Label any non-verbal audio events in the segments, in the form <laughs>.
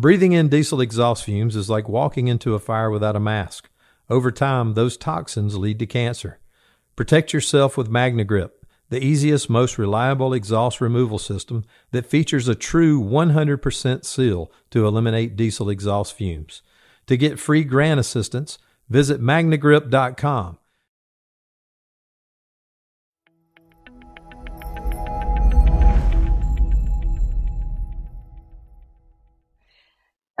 Breathing in diesel exhaust fumes is like walking into a fire without a mask. Over time, those toxins lead to cancer. Protect yourself with MagneGrip, the easiest, most reliable exhaust removal system that features a true 100% seal to eliminate diesel exhaust fumes. To get free grant assistance, visit magnegrip.com.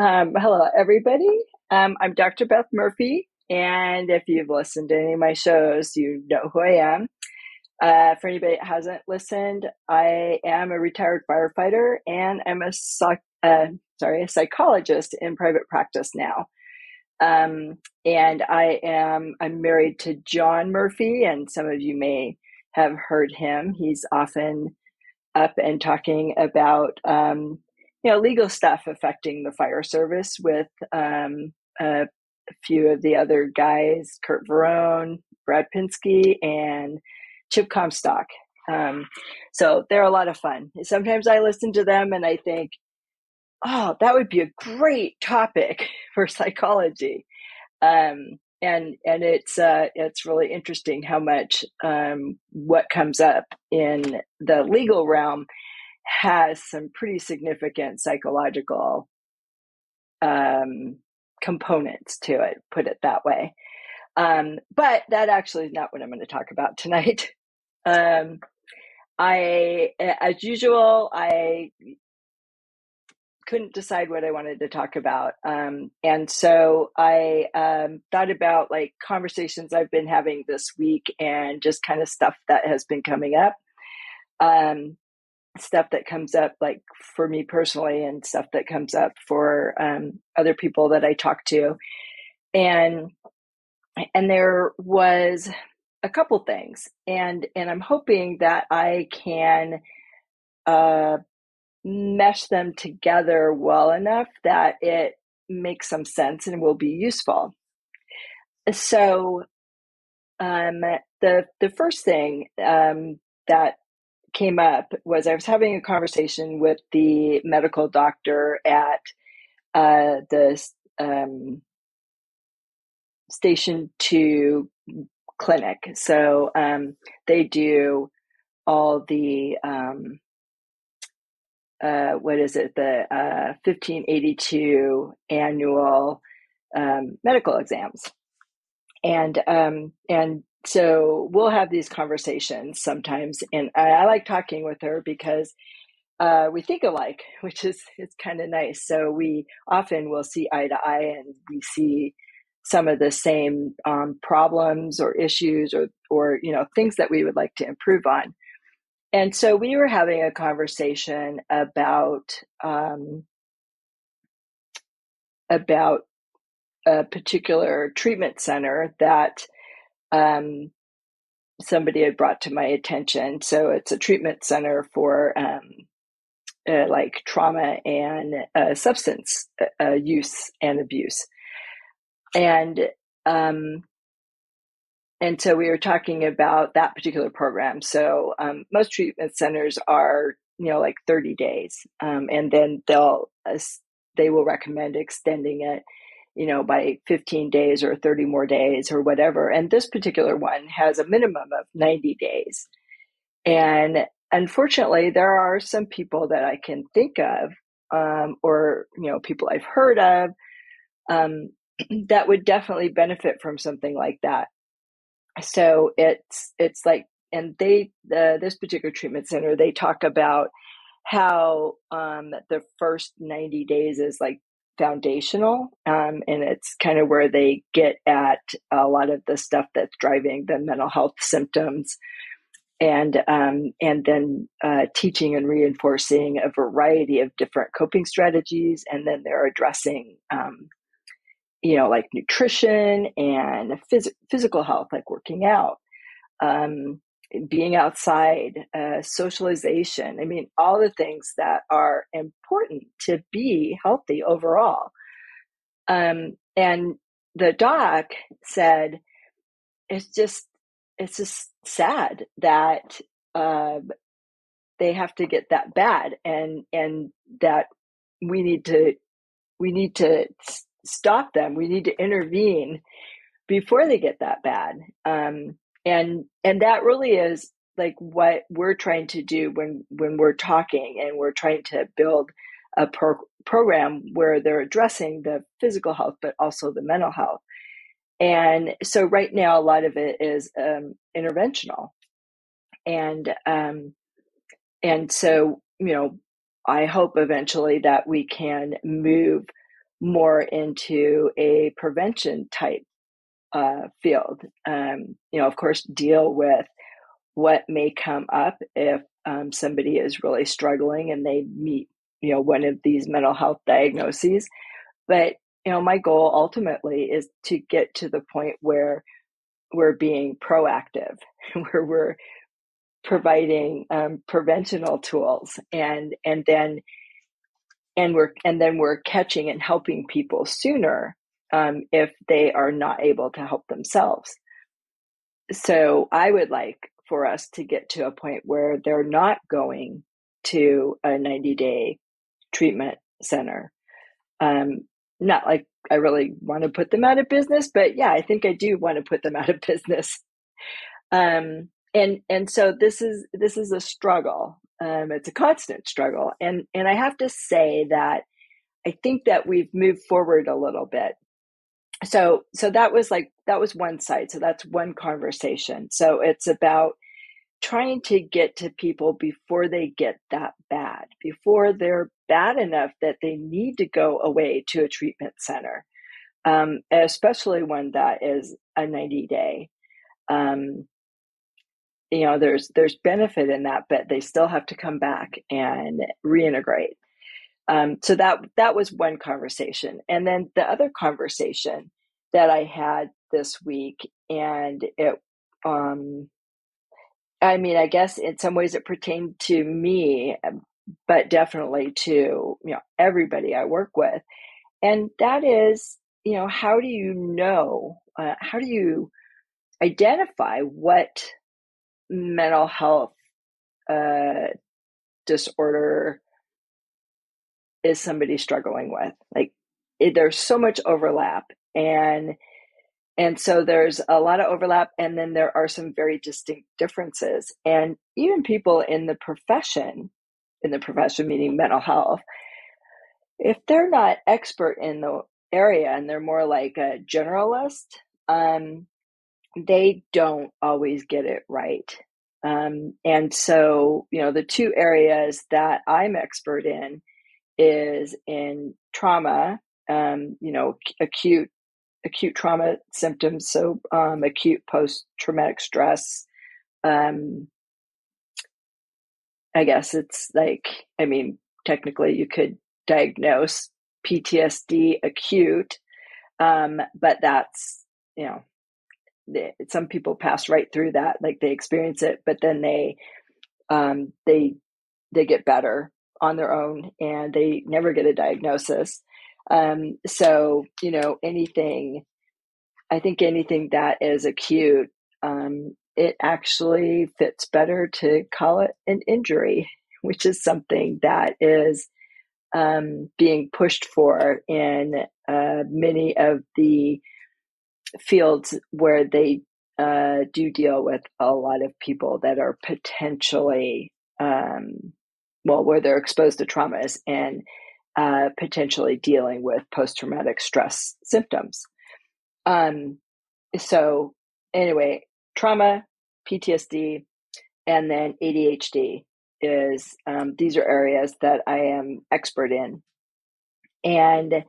Um, hello, everybody. Um, I'm Dr. Beth Murphy, and if you've listened to any of my shows, you know who I am. Uh, for anybody that hasn't listened, I am a retired firefighter and I'm a uh, sorry a psychologist in private practice now. Um, and I am I'm married to John Murphy, and some of you may have heard him. He's often up and talking about um, you know legal stuff affecting the fire service with um, a few of the other guys, Curt Varone, Brad Pinsky, and Chip Comstock. Um, so they're a lot of fun. Sometimes I listen to them and I think, oh, that would be a great topic <laughs> for psychology. Um, and and it's uh, it's really interesting how much um, what comes up in the legal realm has some pretty significant psychological um, components to it, put it that way. Um, but that actually is not what I'm going to talk about tonight. <laughs> Um, I, as usual, I couldn't decide what I wanted to talk about. Um, and so I um, thought about like conversations I've been having this week and just kind of stuff that has been coming up. Um, stuff that comes up like for me personally and stuff that comes up for um, other people that i talk to. And and there was a couple things and and i'm hoping that i can uh mesh them together well enough that it makes some sense and will be useful. So um the the first thing um that came up was I was having a conversation with the medical doctor at uh, the um, Station 2 clinic. So um, they do all the, um, uh, what is it, the uh, 1582 annual um, medical exams. And um, and so we'll have these conversations sometimes and I, I like talking with her because uh, we think alike <laughs> which is it's kind of nice. So we often will see eye to eye and we see some of the same um, problems or issues or or you know things that we would like to improve on. And so we were having a conversation about um, about a particular treatment center that um, somebody had brought to my attention. So it's a treatment center for um, uh, like trauma and uh, substance uh, uh use and abuse, and um, and so we were talking about that particular program. So um, most treatment centers are you know like 30 days, um, and then they'll they will recommend extending it you know, by 15 days or 30 more days or whatever. And this particular one has a minimum of 90 days. And unfortunately, there are some people that I can think of, um, or, you know, people I've heard of, um, <clears throat> that would definitely benefit from something like that. So it's, it's like, and they, the, this particular treatment center, they talk about how um, the first 90 days is like foundational um, and it's kind of where they get at a lot of the stuff that's driving the mental health symptoms and um, and then uh, teaching and reinforcing a variety of different coping strategies and then they're addressing um, you know like nutrition and phys- physical health like working out. Um, being outside, uh, socialization. I mean, all the things that are important to be healthy overall. Um, and the doc said, it's just, it's just sad that uh, they have to get that bad, and and that we need to we need to stop them. We need to intervene before they get that bad. Um, and and that really is like what we're trying to do when when we're talking and we're trying to build a pro- program where they're addressing the physical health but also the mental health. And so right now a lot of it is um, interventional. And um, and so you know i hope eventually that we can move more into a prevention type uh, field. Um, you know of course deal with what may come up if um, somebody is really struggling and they meet you know one of these mental health diagnoses. But you know my goal ultimately is to get to the point where we're being proactive <laughs> where we're providing um, preventional tools and and then and we're and then we're catching and helping people sooner um, if they are not able to help themselves so i would like for us to get to a point where they're not going to a 90 day treatment center. Um, not like I really want to put them out of business, but yeah, I think I do want to put them <laughs> out of business. Um, and and so this is this is a struggle. Um, it's a constant struggle, and and I have to say that I think that we've moved forward a little bit. So so that was like that was one side. So that's one conversation. So it's about trying to get to people before they get that bad, before they're bad enough that they need to go away to a treatment center, um, especially one that is a 90 day. Um, you know, there's there's benefit in that, but they still have to come back and reintegrate. Um, so that that was one conversation, and then the other conversation that I had this week, and it um, I mean, I guess in some ways it pertained to me, um, but definitely to you know everybody I work with, and that is you know how do you know uh, how do you identify what mental health uh, disorder is somebody struggling with like it, there's so much overlap and and so there's a lot of overlap, and then there are some very distinct differences. And even people in the profession, in the profession meaning mental health, if they're not expert in the area and they're more like a generalist, um, they don't always get it right. Um, and so, you know, the two areas that I'm expert in is in trauma, um, you know, acute acute trauma symptoms, so um, acute post traumatic stress. Um, I guess it's like, I mean, technically you could diagnose PTSD acute, um, but that's, you know, some people pass right through that, like they experience it, but then they, um, they, they get better on their own and they never get a diagnosis. Um, so, you know, anything, I think anything that is acute, um, it actually fits better to call it an injury, which is something that is um, being pushed for in uh, many of the fields where they uh, do deal with a lot of people that are potentially, um, well, where they're exposed to traumas and uh, potentially dealing with post traumatic stress symptoms. Um, so, anyway, trauma, PTSD, and then ADHD is um, these are areas that I am expert in, and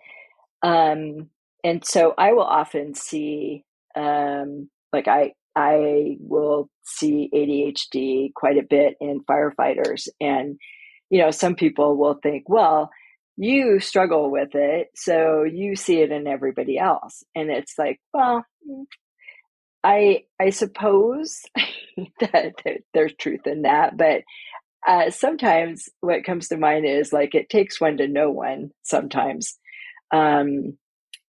um, and so I will often see um, like I I will see ADHD quite a bit in firefighters, and you know some people will think, well, you struggle with it, so you see it in everybody else. And it's like, well, I I suppose <laughs> that, there's truth in that, but uh, sometimes what comes to mind is like it takes one to know one. Sometimes, um,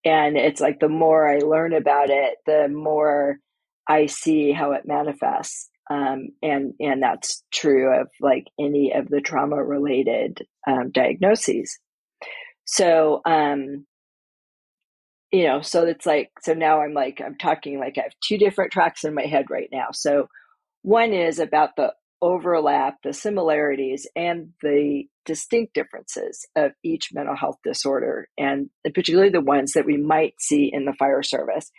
and it's like the more I learn about it, the more I see how it manifests. Um, and and that's true of like any of the trauma related um, diagnoses. So, um, you know, so it's like, so now I'm like, I'm talking like I have two different tracks in my head right now. So, one is about the overlap, the similarities, and the distinct differences of each mental health disorder, and particularly the ones that we might see in the fire service.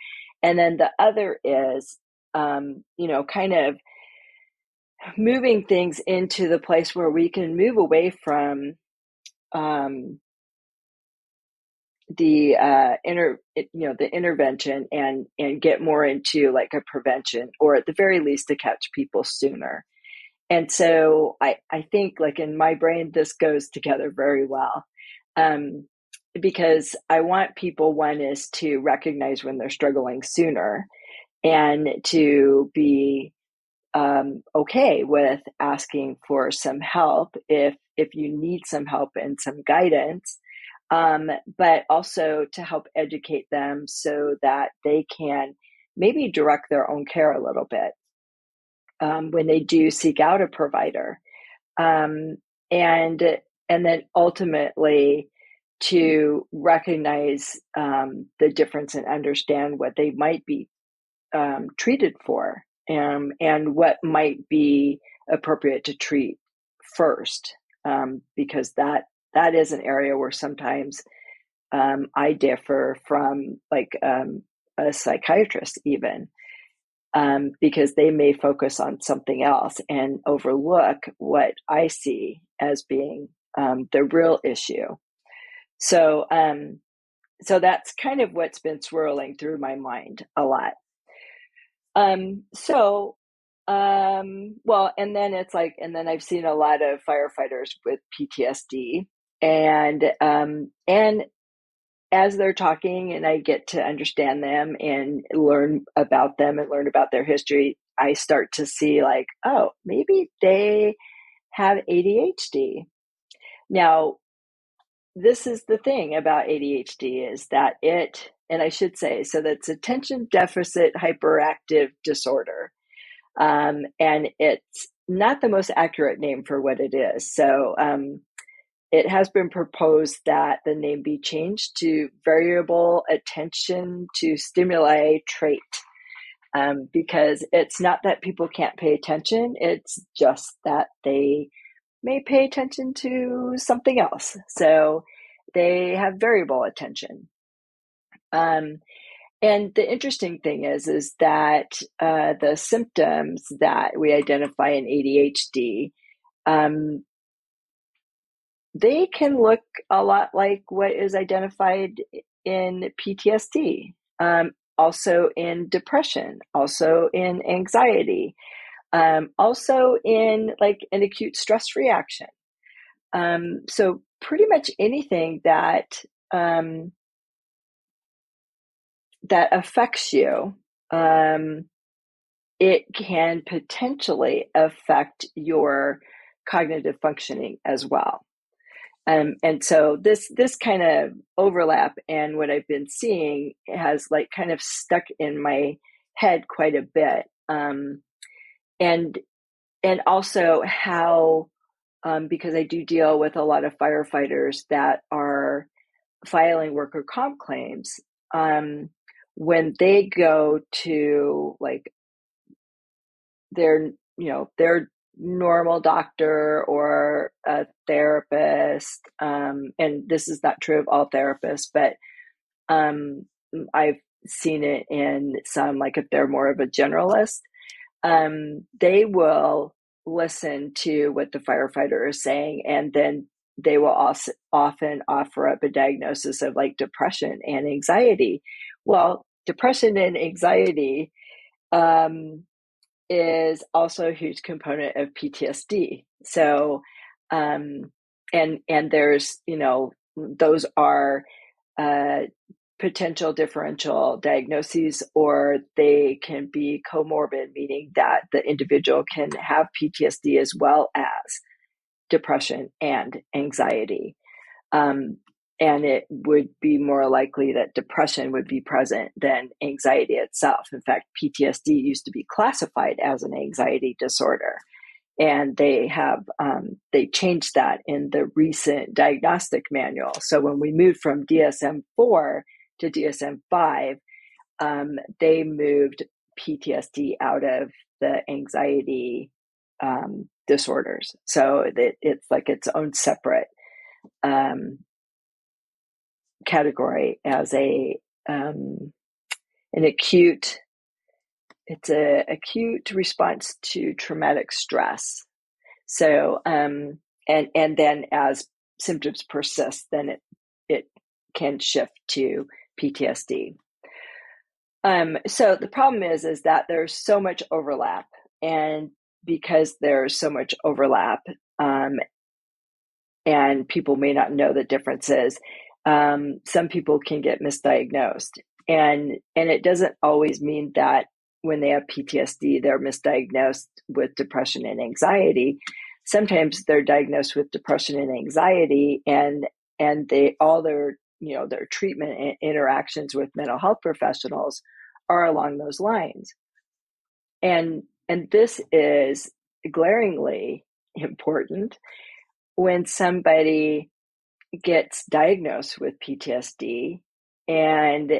And then the other is, um, you know, kind of moving things into the place where we can move away from um, the uh, inter, you know, the intervention and and get more into like a prevention, or at the very least, to catch people sooner. And so I I think like in my brain, this goes together very well. Um, because I want people, one is to recognize when they're struggling sooner and to be um, okay with asking for some help if if you need some help and some guidance um, but also to help educate them so that they can maybe direct their own care a little bit um, when they do seek out a provider. Um, and and then ultimately to recognize um, the difference and understand what they might be um, treated for um, and what might be appropriate to treat first, um, because that that is an area where sometimes um, I differ from like um, a psychiatrist even. Um, because they may focus on something else and overlook what I see as being um, the real issue. So, so that's kind of what's been swirling through my mind a lot. Um, so, um, well, and then it's like, and then I've seen a lot of firefighters with PTSD, and um, and as they're talking, and I get to understand them and learn about them and learn about their history, I start to see like, oh, maybe they have ADHD. Now, this is the thing about ADHD is that it and I should say, so that's attention deficit hyperactive disorder. Um, and it's not the most accurate name for what it is. So um, it has been proposed that the name be changed to variable attention to stimuli trait. Um, because it's not that people can't pay attention, it's just that they may pay attention to something else. So they have variable attention. Um, and the interesting thing is, is that uh, the symptoms that we identify in ADHD, um, they can look a lot like what is identified in PTSD, um, also in depression, also in anxiety, um, also in like an acute stress reaction. Um, so pretty much anything that um, that affects you, um, it can potentially affect your cognitive functioning as well. Um, and so this this kind of overlap and what I've been seeing has like kind of stuck in my head quite a bit. Um, and and also how um, because I do deal with a lot of firefighters that are filing worker comp claims. Um, when they go to like their you know their normal doctor or a therapist um, and this is not true of all therapists but um, i've seen it in some like if they're more of a generalist um, they will listen to what the firefighter is saying and then they will also often offer up a diagnosis of like depression and anxiety well, depression and anxiety um, is also a huge component of PTSD. So, um, and and there's you know those are uh, potential differential diagnoses, or they can be comorbid, meaning that the individual can have PTSD as well as depression and anxiety. Um, and it would be more likely that depression would be present than anxiety itself. In fact, PTSD used to be classified as an anxiety disorder. and they have um, they changed that in the recent diagnostic manual. So when we moved from DSM four to DSM five, um, they moved PTSD out of the anxiety um, disorders. So that it's like its own separate um, category as a um, an acute it's a acute response to traumatic stress. So, um, and and then as symptoms persist, then it it can shift to PTSD. Um, so the problem is is that there's so much overlap, and because there's so much overlap, um, and people may not know the differences, um, some people can get misdiagnosed, and and it doesn't always mean that when they have PTSD, they're misdiagnosed with depression and anxiety. Sometimes they're diagnosed with depression and anxiety, and and they all their you know their treatment interactions with mental health professionals are along those lines. And and this is glaringly important when somebody gets diagnosed with PTSD and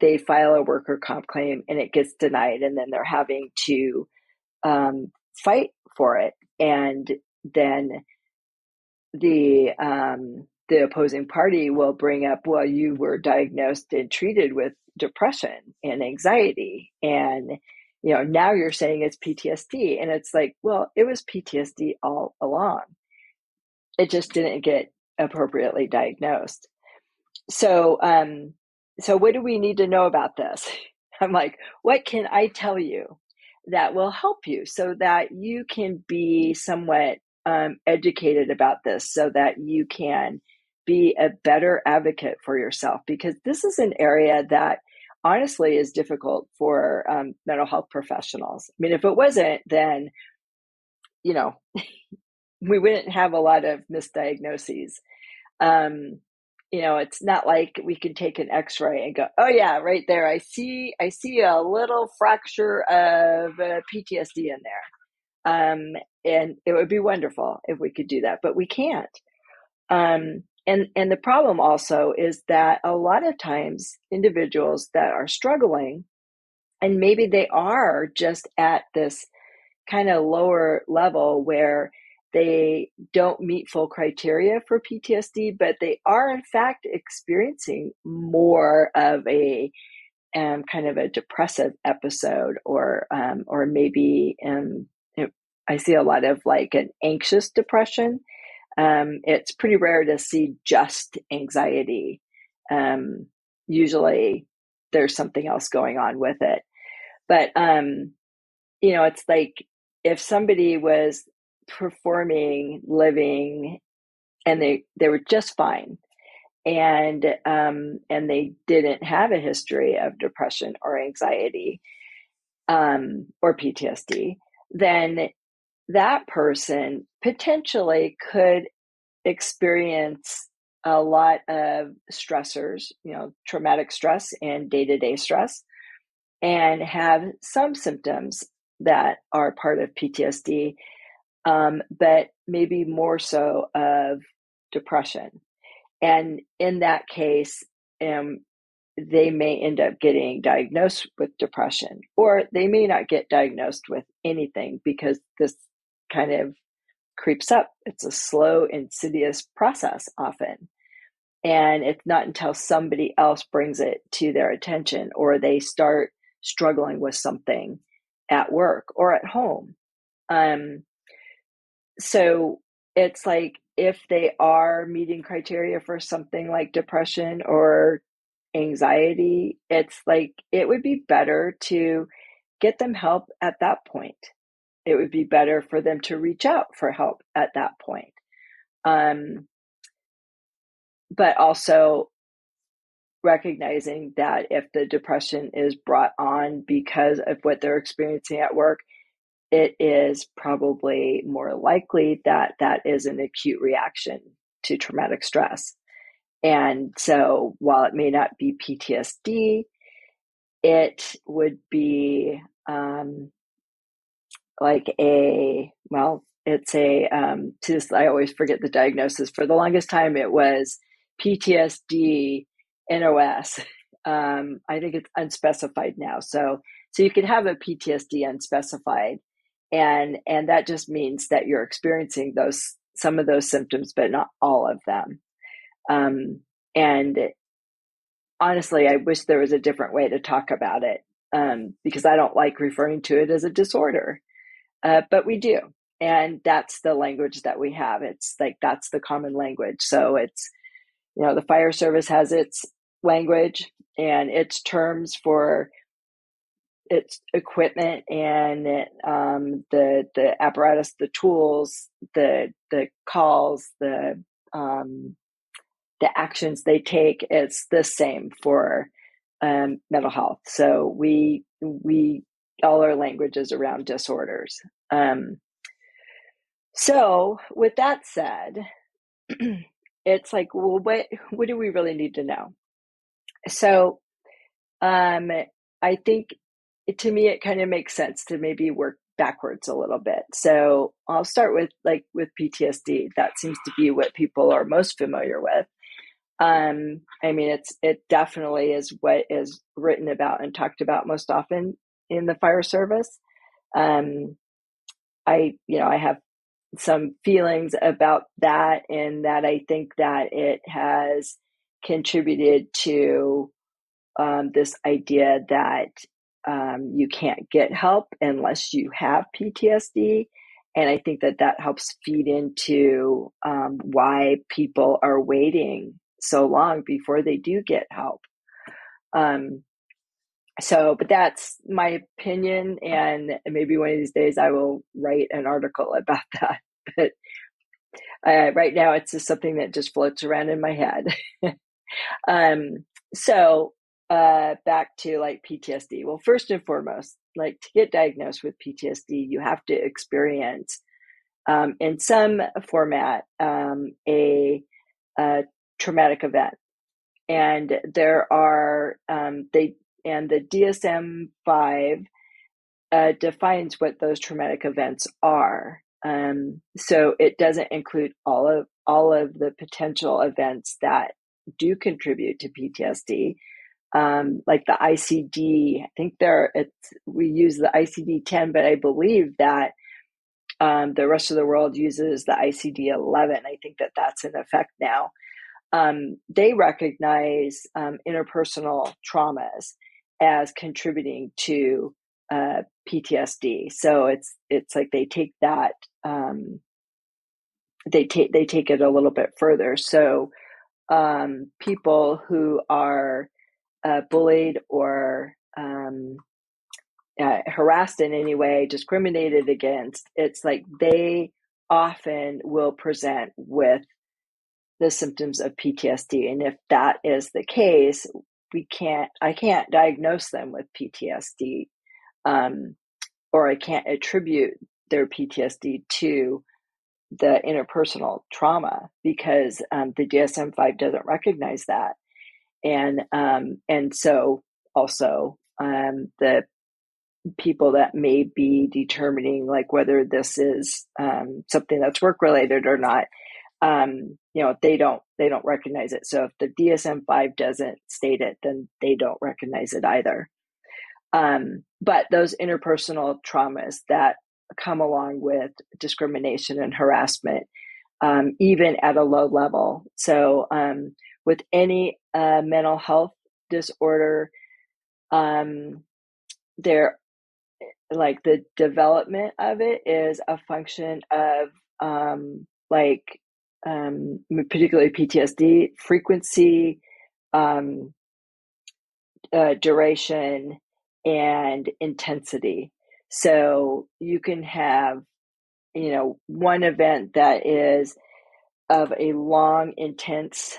they file a worker comp claim and it gets denied and then they're having to um, fight for it. And then the um, the opposing party will bring up well you were diagnosed and treated with depression and anxiety and you know now you're saying it's PTSD and it's like well it was PTSD all along. It just didn't get appropriately diagnosed so um so what do we need to know about this? <laughs> I'm like, what can I tell you that will help you so that you can be somewhat um, educated about this so that you can be a better advocate for yourself? Because this is an area that honestly is difficult for um, mental health professionals. I mean, if it wasn't, then, you know, <laughs> we wouldn't have a lot of misdiagnoses. Um, you know it's not like we can take an x-ray and go oh yeah right there i see i see a little fracture of uh, ptsd in there um, and it would be wonderful if we could do that but we can't um, and and the problem also is that a lot of times individuals that are struggling and maybe they are just at this kind of lower level where they don't meet full criteria for PTSD, but they are in fact experiencing more of a um, kind of a depressive episode, or um, or maybe um, I see a lot of like an anxious depression. Um, it's pretty rare to see just anxiety. Um, usually, there's something else going on with it, but um, you know, it's like if somebody was performing, living, and they they were just fine, and um, and they didn't have a history of depression or anxiety um, or PTSD, then that person potentially could experience a lot of stressors, you know, traumatic stress and day to day stress, and have some symptoms that are part of PTSD um, but maybe more so of depression. And in that case, um, they may end up getting diagnosed with depression, or they may not get diagnosed with anything because this kind of creeps up. It's a slow, insidious process often. And it's not until somebody else brings it to their attention or they start struggling with something at work or at home um, so it's like if they are meeting criteria for something like depression or anxiety, it's like it would be better to get them help at that point. It would be better for them to reach out for help at that point. Um, but also recognizing that if the depression is brought on because of what they're experiencing at work, it is probably more likely that that is an acute reaction to traumatic stress. And so while it may not be PTSD, it would be um, like a well, it's a um, I always forget the diagnosis. For the longest time, it was PTSD NOS. <laughs> Um, I think it's unspecified now. So so you could have a PTSD unspecified, and and that just means that you're experiencing those some of those symptoms, but not all of them. Um, and honestly, I wish there was a different way to talk about it um, because I don't like referring to it as a disorder, uh, but we do. And that's the language that we have. It's like that's the common language. So it's, you know, the fire service has its language and its terms for its equipment and um, the the apparatus, the tools, the the calls, the um, the actions they take. It's the same for um, mental health. So we we all our languages around disorders. Um, so with that said, <clears throat> it's like, well, what what do we really need to know? So, um, I think to me it kind of makes sense to maybe work backwards a little bit. So I'll start with like with PTSD. That seems to be what people are most familiar with. Um, I mean, it's it definitely is what is written about and talked about most often in the fire service. Um, I, you know, I have some feelings about that, and that I think that it has contributed to um, this idea that um, you can't get help unless you have PTSD. And I think that that helps feed into um, why people are waiting so long before they do get help. Um, so, but that's my opinion, and maybe one of these days I will write an article about <laughs> that. But uh, right now, it's just something that just floats around in my head. <laughs> um, so, uh, back to like PTSD. Well, first and foremost, like to get diagnosed with PTSD, you have to experience um, in some format um, a, a, traumatic event. And there are, um, they, and the DSM 5 uh, defines what those traumatic events are. Um, so it doesn't include all of all of the potential events that do contribute to PTSD, um, like the ICD. I think there it's we use the ICD ten, but I believe that um, the rest of the world uses the ICD eleven. I think that that's in effect now um, they recognize um, interpersonal traumas as contributing to uh, PTSD. So it's it's like they take that um, they take they take it a little bit further. So um, people who are uh, bullied or um, uh, harassed in any way, discriminated against, it's like they often will present with the symptoms of PTSD. And if that is the case, we can't, I can't diagnose them with PTSD, um, or I can't attribute their PTSD to the interpersonal trauma because um, the DSM 5 doesn't recognize that. And, um, and so also um, the people that may be determining like whether this is um, something that's work related or not um, you know they don't they don't recognize it. So if the dsm-5 doesn't state it then they don't recognize it either. Um, but those interpersonal traumas that come along with discrimination and harassment um, even at a low level. So um, with any uh, mental health disorder um, there like the development of it is a function of um, like um, particularly PTSD, frequency, um, uh, duration, and intensity. So you can have, you know, one event that is of a long, intense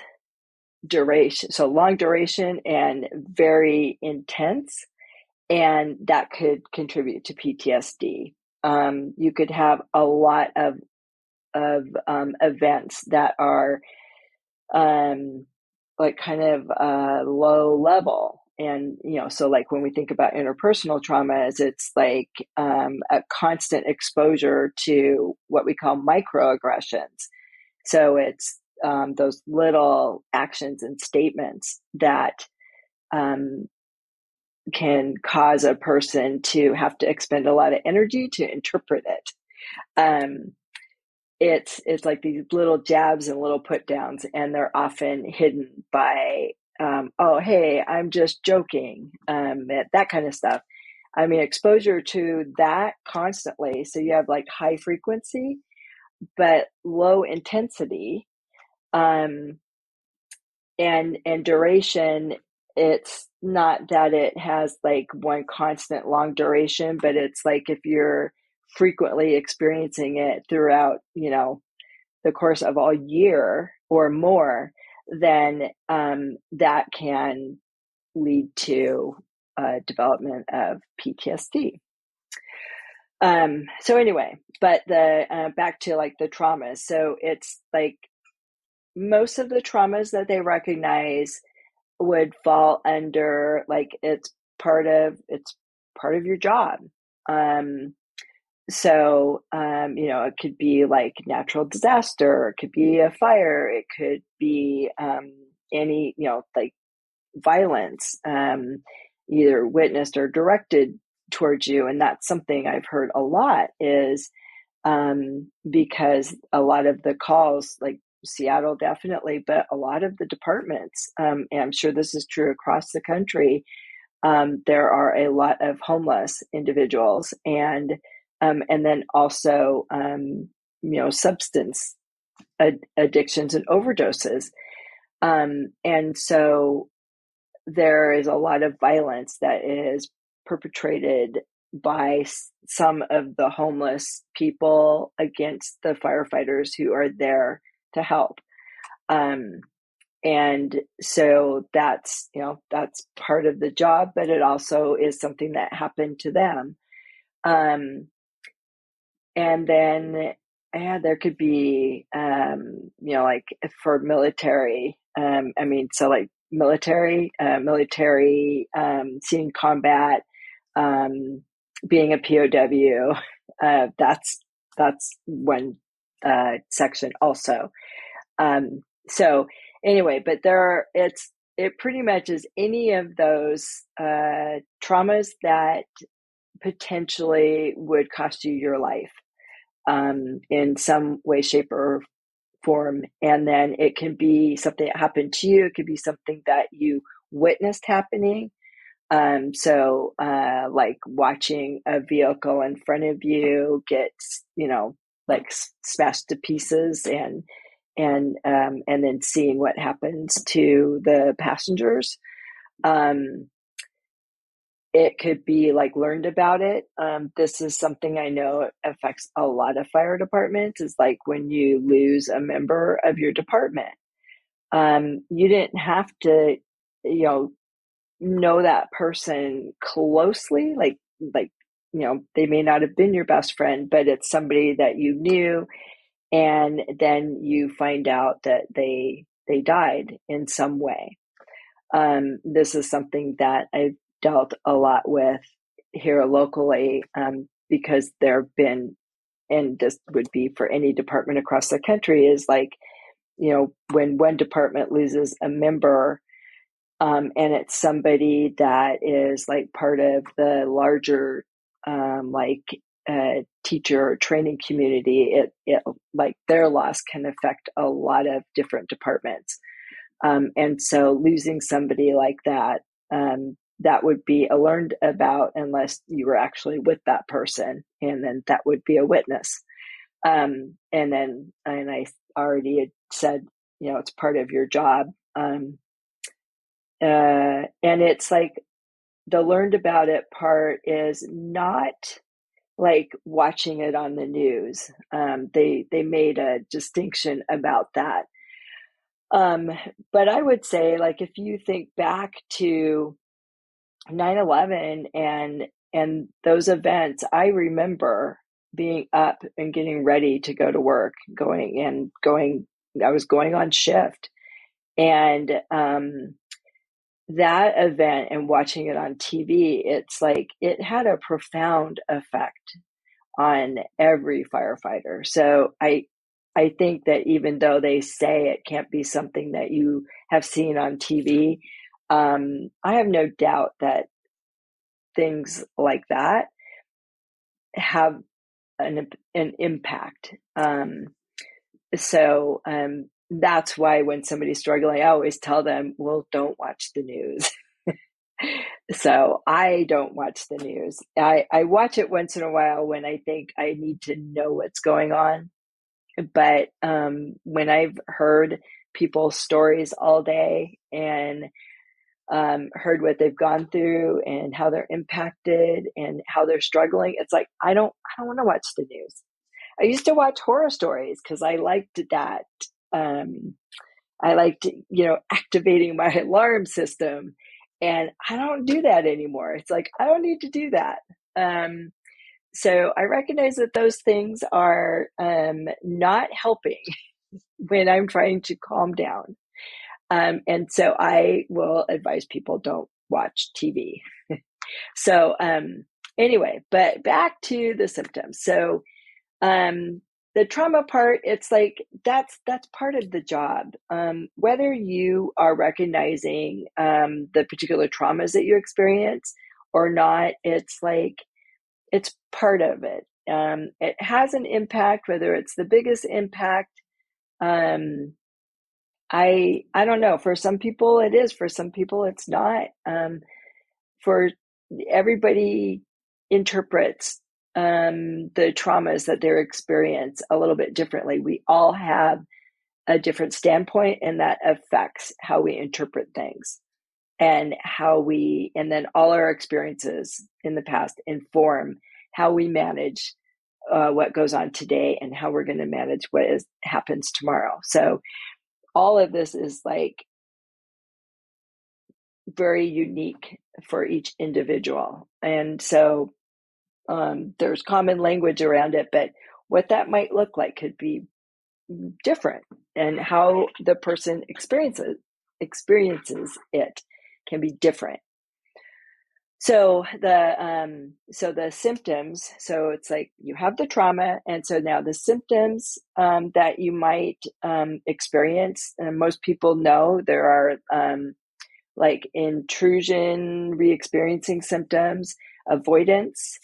duration. So long duration and very intense. And that could contribute to PTSD. Um, you could have a lot of of um, events that are um, like kind of uh, low level and you know so like when we think about interpersonal traumas it's like um, a constant exposure to what we call microaggressions so it's um, those little actions and statements that um, can cause a person to have to expend a lot of energy to interpret it. Um, it's it's like these little jabs and little put downs, and they're often hidden by um, oh hey I'm just joking um, that kind of stuff. I mean exposure to that constantly, so you have like high frequency but low intensity um, and and duration it's not that it has like one constant long duration but it's like if you're frequently experiencing it throughout you know the course of all year or more then um, that can lead to uh, development of ptsd um so anyway but the uh, back to like the traumas so it's like most of the traumas that they recognize would fall under like it's part of it's part of your job. Um so um you know it could be like natural disaster it could be a fire it could be um any you know like violence um either witnessed or directed towards you and that's something i've heard a lot is um, because a lot of the calls like seattle definitely but a lot of the departments um, and i'm sure this is true across the country um, there are a lot of homeless individuals and um, and then also um, you know substance ad- addictions and overdoses. Um, and so there is a lot of violence that is perpetrated by some of the homeless people against the firefighters who are there to help. Um, and so that's you know that's part of the job, but it also is something that happened to them. Um, and then yeah, there could be um, you know like for military. Um, I mean, so like military, uh, military, um, seeing combat, um, being a POW. Uh, that's that's one uh, section also. Um, so anyway, but there are it's it pretty much is any of those uh, traumas that potentially would cost you your life um, in some way, shape, or form. And then it can be something that happened to you. It could be something that you witnessed happening. Um, so, uh, like watching a vehicle in front of you get, you know, like smashed to pieces and, and, um, and then seeing what happens to the passengers. Um, it could be like learned about it. Um, this is something I know affects a lot of fire departments is like when you lose a member of your department. Um, you didn't have to, you know, know that person closely, like, like, you know, they may not have been your best friend, but it's somebody that you knew. And then you find out that they, they died in some way. Um, this is something that I've dealt a lot with here locally um, because there have been, and this would be for any department across the country, is like, you know, when one department loses a member um, and it's somebody that is like part of the larger, um, like, uh, teacher training community, it, it like their loss can affect a lot of different departments. Um, and so losing somebody like that um, that would be learned about unless you were actually with that person and then that would be a witness um, and then and i already had said you know it's part of your job um, uh, and it's like the learned about it part is not like watching it on the news um, they they made a distinction about that. Um, but i would say like if you think back to 9-11 and and those events i remember being up and getting ready to go to work going and going i was going on shift. And um that event and watching it on TV, it's like it had a profound effect on every firefighter. So I I think that even though they say it can't be something that you have seen on TV, um, I have no doubt that things like that have an an impact. Um, so um, that's why when somebody's struggling, I always tell them, "Well, don't watch the news." <laughs> so I don't watch the news. I, I watch it once in a while when I think I need to know what's going on. But um, when I've heard people's stories all day and um, heard what they've gone through and how they're impacted and how they're struggling, it's like I don't I don't want to watch the news. I used to watch horror stories because I liked that. Um, I liked you know activating my alarm system and I don't do that anymore. It's like, I don't need to do that. Um, so I recognize that those things are um, not helping <laughs> when I'm trying to calm down. Um, and so I will advise people don't watch TV. <laughs> so, um, anyway, but back to the symptoms. So, um, the trauma part it's like that's that's part of the job. Um, whether you are recognizing um, the particular traumas that you experience or not it's like it's part of it. Um, it has an impact whether it's the biggest impact um, i i don't know. For some people it is. For some people it's not. Um, for everybody interprets um, the traumas that they're experience a little bit differently. We all have a different standpoint, and that affects how we interpret things and how we, and then all our experiences in the past inform how we manage uh, what goes on today and how we're going to manage what is, happens tomorrow. So, all of this is like very unique for each individual. And so um, there's common language around it, but what that might look like could be different, and how the person experiences experiences it can be different. So the um, so the symptoms. So it's like you have the trauma, and so now the symptoms um, that you might um, experience. And most people know there are um, like intrusion, re-experiencing symptoms, avoidance,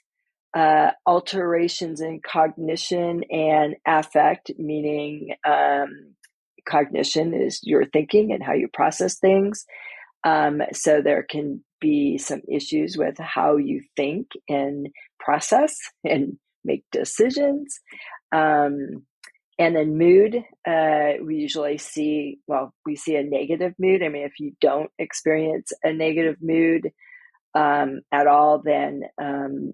uh, alterations in cognition and affect, meaning um, cognition is your thinking and how you process things. Um, so there can be some issues with how you think and process <laughs> and make decisions. Um, and then mood, uh, we usually see, well, we see a negative mood. I mean, if you don't experience a negative mood um, at all, then um,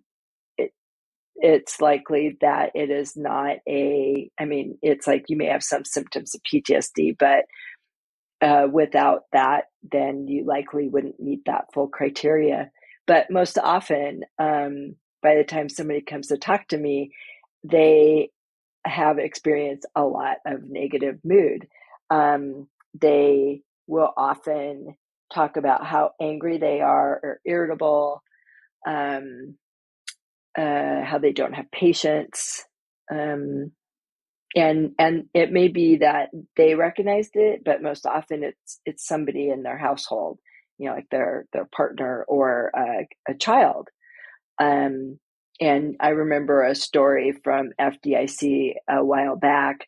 it's likely that it is not a, I mean, it's like you may have some symptoms of PTSD, but uh, without that, then you likely wouldn't meet that full criteria. But most often, um, by the time somebody comes to talk to me, they have experienced a lot of negative mood. Um, they will often talk about how angry they are or irritable. Um, uh, how they don't have patience, um, and and it may be that they recognized it, but most often it's it's somebody in their household, you know, like their their partner or a, a child. Um, and I remember a story from FDIC a while back,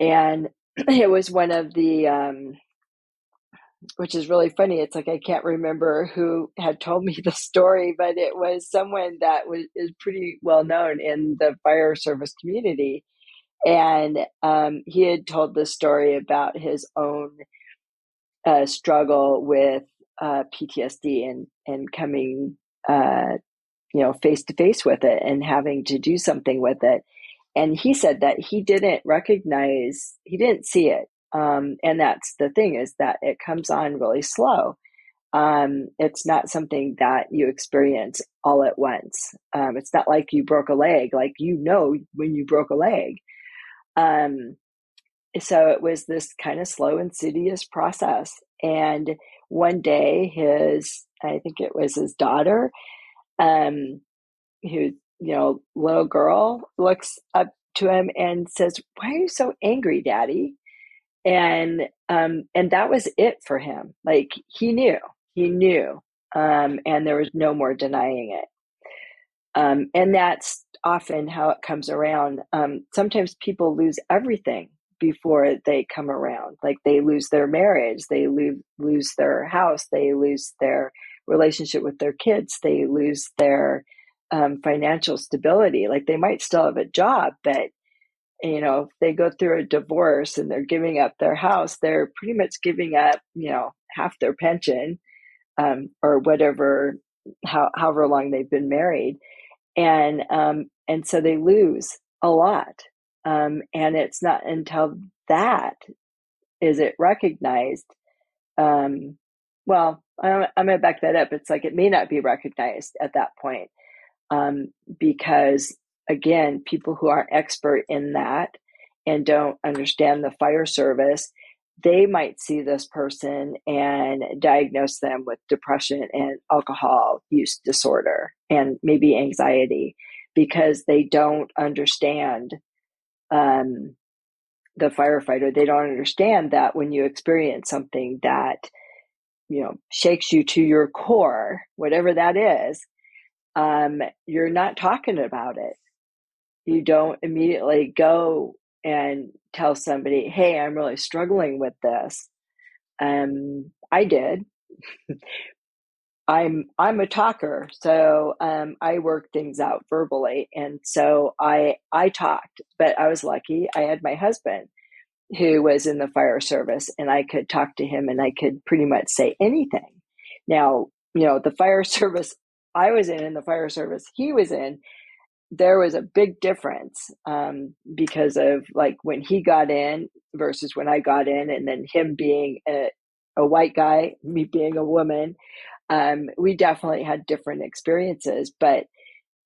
and <clears throat> it was one of the um, which is really funny. It's like I can't remember who had told me <laughs> the story, but it was someone that was is pretty well known in the fire service community, and um, he had told the story about his own uh, struggle with uh, PTSD and and coming, uh, you know, face to face with it and having to do something with it. And he said that he didn't recognize, he didn't see it um, and that's the thing is that it comes on really slow. Um, it's not something that you experience all at once. Um, it's not like you broke a leg, like you know when you broke a leg. Um, so it was this kind of slow, insidious process. And one day, his, I think it was his daughter, um, who, you know, little girl looks up to him and says, Why are you so angry, daddy? And, um, and that was it for him. Like he knew, he knew, um, and there was no more denying it. Um, and that's often how it comes around. Um, sometimes people lose everything before they come around. Like they lose their marriage, they lose lose their house, they lose their relationship with their kids, they lose their um, financial stability. Like they might still have a job, but you know, if they go through a divorce and they're giving up their house, they're pretty much giving up, you know, half their pension um, or whatever, how, however long they've been married, and um, and so they lose a lot. Um, and it's not until that is it recognized. Um, well, I'm, I'm going to back that up. It's like it may not be recognized at that point um, because, again, people who aren't expert in that and don't understand the fire service, they might see this person and diagnose them with depression and alcohol use disorder and maybe anxiety because they don't understand um, the firefighter. They don't understand that when you experience something that you know shakes you to your core, whatever that is, um, you're not talking about it. You don't immediately go and tell somebody, "Hey, I'm really struggling with this." Um, I did, I'm I'm a talker, so um, I work things out verbally, and so I I talked, but I was lucky. I had my husband who was in the fire service, and I could talk to him, and I could pretty much say anything. Now, you know, the fire <laughs> service I was in, and the fire service he was in, there was a big difference um, because of like when he got in versus when I got in, and then him being a, a white guy, me being a woman um, we definitely had different experiences, but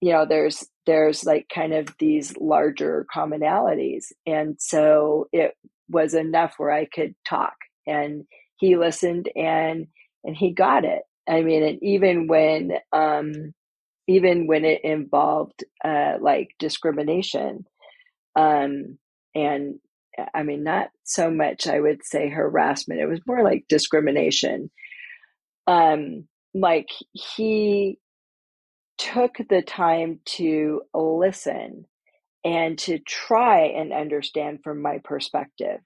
you know, there's there's like kind of these larger commonalities, and so it was enough where I could talk, and he listened, and and he got it. I mean, and even when um, even when it involved uh, like discrimination, um, and I mean, not so much I would say harassment. It was more like discrimination um, like he took the time to listen and to try and understand from my perspective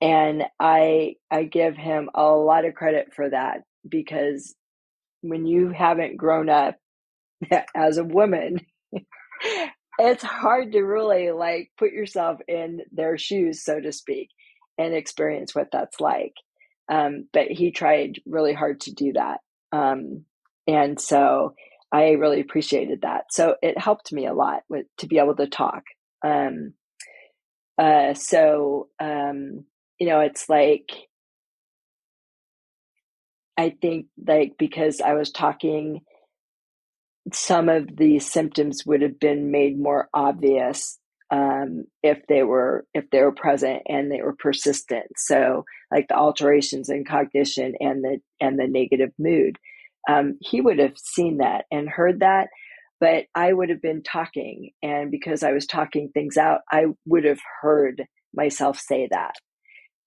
and i i give him a lot of credit for that because when you haven't grown up <laughs> as a woman it's hard to really like put yourself in their shoes so to speak and experience what that's like um, but he tried really hard to do that. Um, and so I really appreciated that. So it helped me a lot with, to be able to talk. Um, uh, so, um, you know, it's like, I think like because I was talking, some of the symptoms would have been made more obvious um, if they were if they were present and they were persistent. So like the alterations in cognition and the and the negative mood, um, he would have seen that and heard that. But I would have been talking, and because I was talking things out, I would have heard myself say that.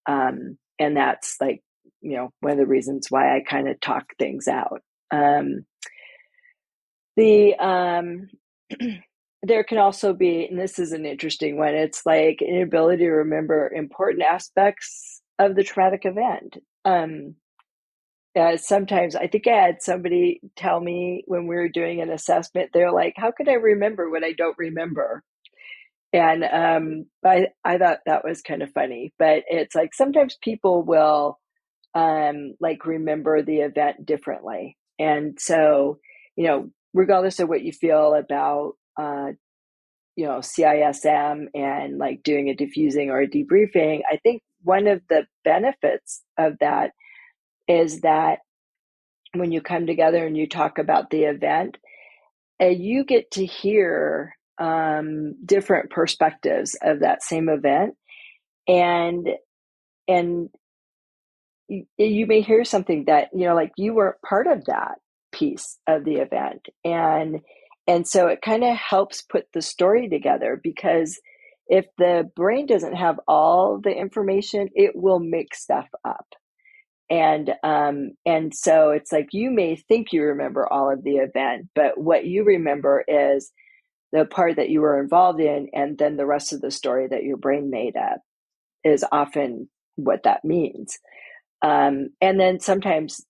Um, and that's like you know one of the reasons why I kind of talk things out. Um, the um, <clears throat> there can also be, and this is an interesting one, it's like inability to remember important aspects of the traumatic event. Um, uh, sometimes I think I had somebody tell me when we were doing an assessment, they're like, How could I remember what I don't remember? And um, I, I thought that was kind of funny, but it's like sometimes people will um, like remember the event differently. And so, you know, regardless of what you feel about uh, you know CISM and like doing a diffusing or a debriefing, I think one of the benefits of that is that when you come together and you talk about the event, uh, you get to hear um, different perspectives of that same event. and and you, you may hear something that you know like you weren't part of that piece of the event. And and so it kind of helps put the story together because if the brain doesn't have all the information it will make stuff up. And um and so it's like you may think you remember all of the event but what you remember is the part that you were involved in and then the rest of the story that your brain made up is often what that means. Um and then sometimes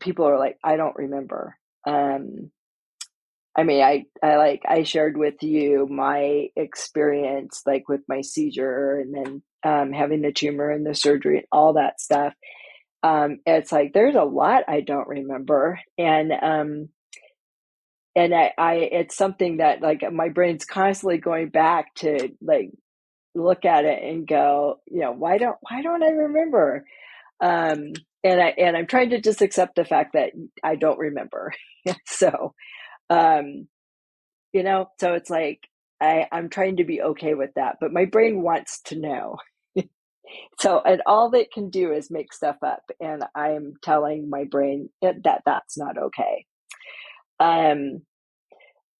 people are like i don't remember um I mean, I, I like, I shared with you my experience, like with my seizure and then um, having the tumor and the surgery and all that stuff. Um, it's like, there's a lot I don't remember. And, um, and I, I, it's something that like my brain's constantly going back to like look at it and go, you know, why don't, why don't I remember? Um, and I, and I'm trying to just accept the fact that I don't remember. <laughs> so, um, you know, so it's like I, I'm trying to be okay with that, but my brain wants to know. <laughs> so, and all that can do is make stuff up, and I'm telling my brain that that's not okay. Um,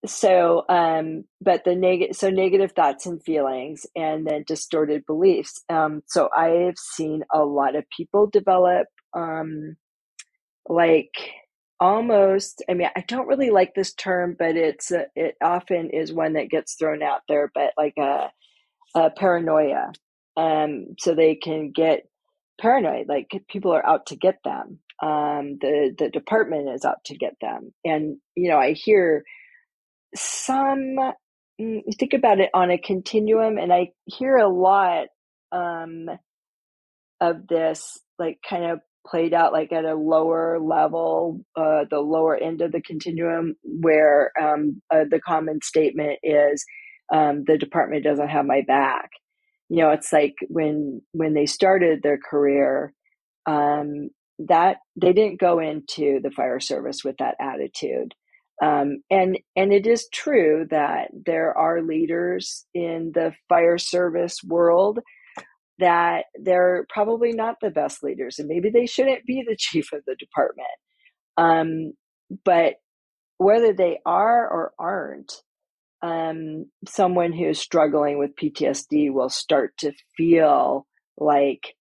so um but the negative so negative thoughts and feelings and then distorted beliefs um so i've seen a lot of people develop um like almost i mean i don't really like this term but it's a, it often is one that gets thrown out there but like a, a paranoia um so they can get paranoid like people are out to get them um the the department is out to get them. And you know i hear some mm, think about it on a continuum and i hear a lot um of this like kind of played out like at a lower level, uh, the lower end of the continuum, where um, uh, the common statement is um, the department doesn't have my back. You know, it's like when when they started their career, um, that they didn't go into the fire service with that attitude. Um, and and it is true that there are leaders in the fire service world that they're probably not the best leaders and maybe they shouldn't be the <laughs> chief of the department. Um, but whether they are or aren't, um, someone who's struggling with PTSD will start to feel like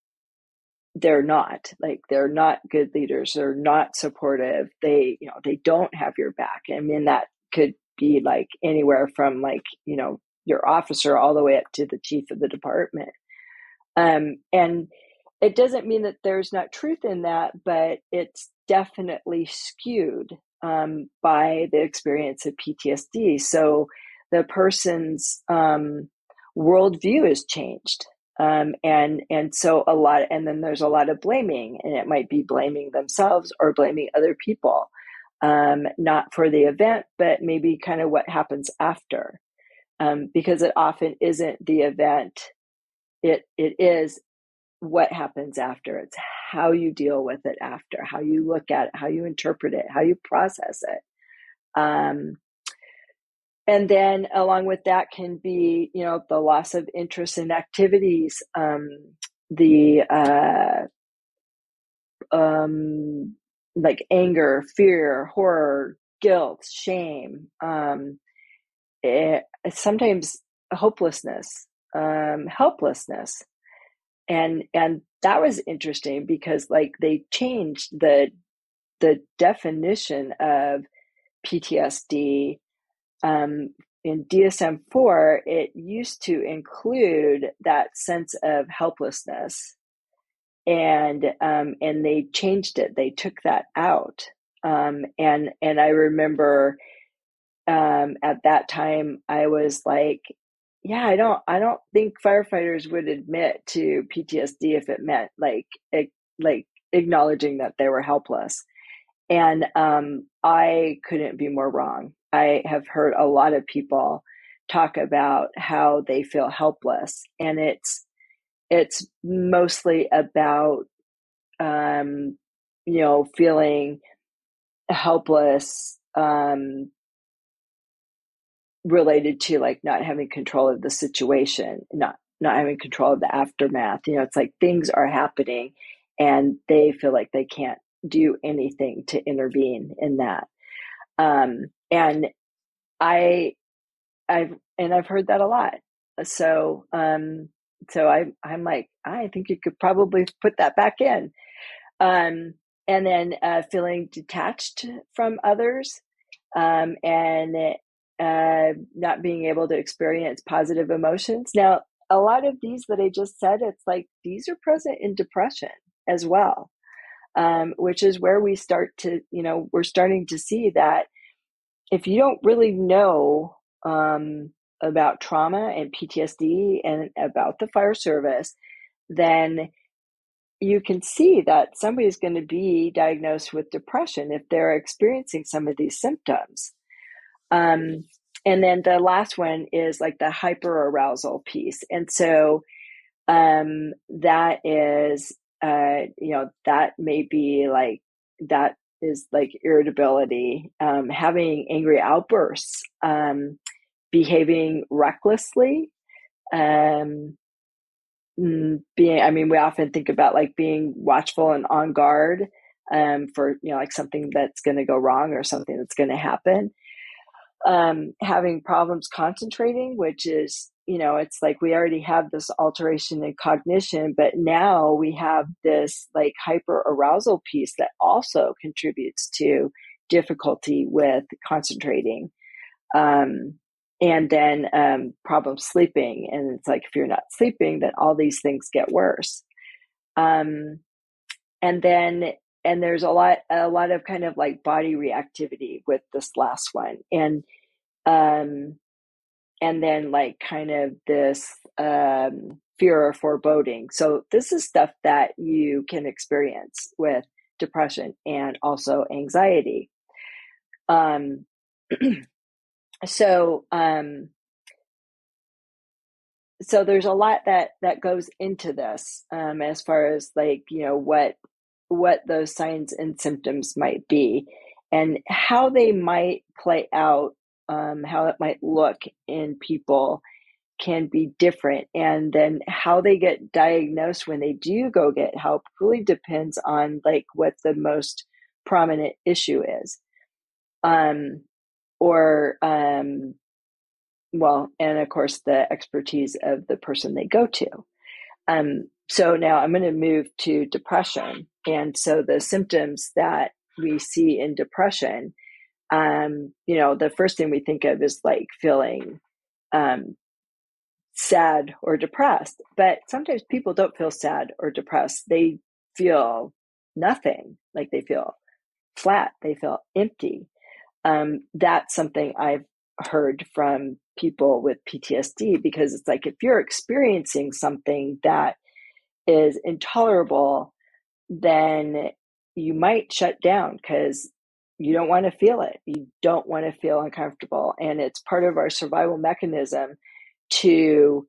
they're not like they're not good leaders they're not supportive they you know they don't have your back i mean that could be like anywhere from like you know your officer all the way up to the chief of the department um, and it doesn't mean that there's not truth in that, but it's definitely skewed um, by the experience of PTSD. So the person's um, worldview is changed. Um, and and so a lot and then there's a lot of blaming and it might be blaming themselves or blaming other people um, not for the event but maybe kind of what happens after um, because it often isn't the event it it is what happens after. It's how you deal with it after how you look at it how you interpret it how you process it. Um, and then along with that can be you know the loss of interest in activities um, the uh, um, like anger fear horror guilt shame um, it, sometimes hopelessness um, helplessness and and that was interesting because like they changed the the definition of PTSD um, in DSM four. It used to include that sense of helplessness, and um, and they changed it. They took that out, um, and and I remember um, at that time I was like, yeah, I don't I don't think firefighters would admit to PTSD if it meant like it, like acknowledging that they were helpless. And um, I couldn't be more wrong. I have heard a lot of people talk about how they feel helpless, and it's it's mostly about um, you know feeling helpless um, related to like not having control of the situation, not not having control of the aftermath. You know, it's like things are happening and they feel like they can't do anything to intervene in that. Um, and I, I've, and I've heard that a lot. So, um, so I, I'm like, I think you could probably put that back in. Um, and then uh, feeling detached from others um, and uh, not being able to experience positive emotions. Now, a lot of these that I just said, it's like these are present in depression as well, um, which is where we start to, you know, we're starting to see that if you don't really know um, about trauma and PTSD and about the fire service, then you can see that somebody's going to be diagnosed with depression if they're experiencing some of these symptoms. Um, and then the last one is like the hyperarousal piece. And so um, that is, uh, you know, that may be like, that is like irritability, um, having angry outbursts, um, behaving recklessly, um, Mm, being i mean we often think about like being watchful and on guard um, for you know like something that's going to go wrong or something that's going to happen um, having problems concentrating which is you know it's like we already have this alteration in cognition but now we have this like hyper arousal piece that also contributes to difficulty with concentrating. Um, and then um, problem sleeping and it's like if you're not sleeping then all these things get worse. Um, and then and there's a lot a lot of kind of like body reactivity with this last one and um and then like kind of this um fear or foreboding. So this is stuff that you can experience with depression and also anxiety. Um <clears throat> so um so there's a lot that that goes into this um as far as like you know what what those signs and symptoms might be and how they might play out um how it might look in people can be different and then how they get diagnosed when they do go get help really depends on like what the most prominent issue is um or um, well, and of course the expertise of the person they go to. Um, so now I'm going to move to depression, and so the symptoms that we see in depression, um, you know, the first thing we think of is like feeling um, sad or depressed. But sometimes people don't feel sad or depressed; they feel nothing, like they feel flat, they feel empty. Um, that's something I've heard from people with PTSD because it's like if you're experiencing something that is intolerable, then you might shut down because you don't want to feel it. You don't want to feel uncomfortable. And it's part of our survival mechanism to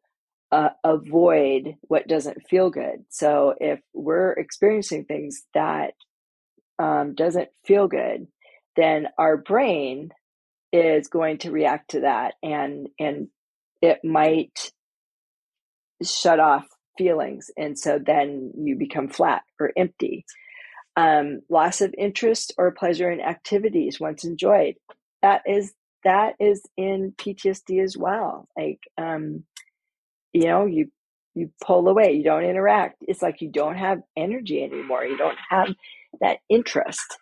uh, avoid what doesn't feel good. So if we're experiencing things that um, doesn't feel good, then our brain is going to react to that and and it might shut off feelings and so then you become flat or empty. Um, loss of interest or pleasure in activities once enjoyed. That is that is in ptsd as well. Like um, you know you you pull away you don't interact. It's like you don't have energy anymore. You don't have that interest.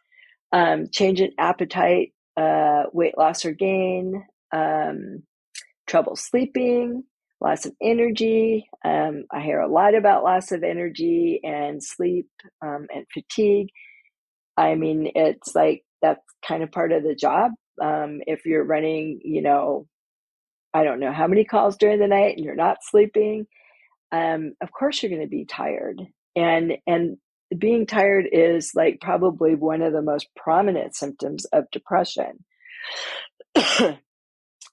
Um, change in appetite, uh, weight loss or gain, um, trouble sleeping, loss of energy. Um, I hear a lot about loss of energy and sleep um, and fatigue. I mean, it's like that's kind of part of the job. Um, if you're running, you know, I don't know how many calls during the night and you're not sleeping, um, of course you're going to be tired. And and being tired is like probably one of the most prominent symptoms of depression.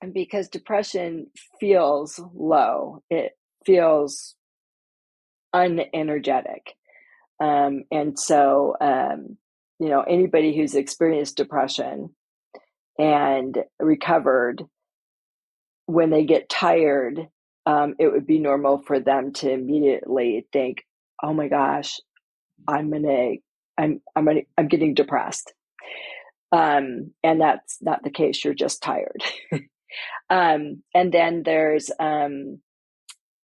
And because depression feels low, it feels unenergetic. Um, and so, um, you know, anybody who's experienced depression and recovered, when they get tired, um, it would be normal for them to immediately think, "Oh my gosh, I'm gonna, I'm, I'm gonna, I'm getting depressed," um, and that's not the case. You're just tired. <laughs> um, and then there's, um,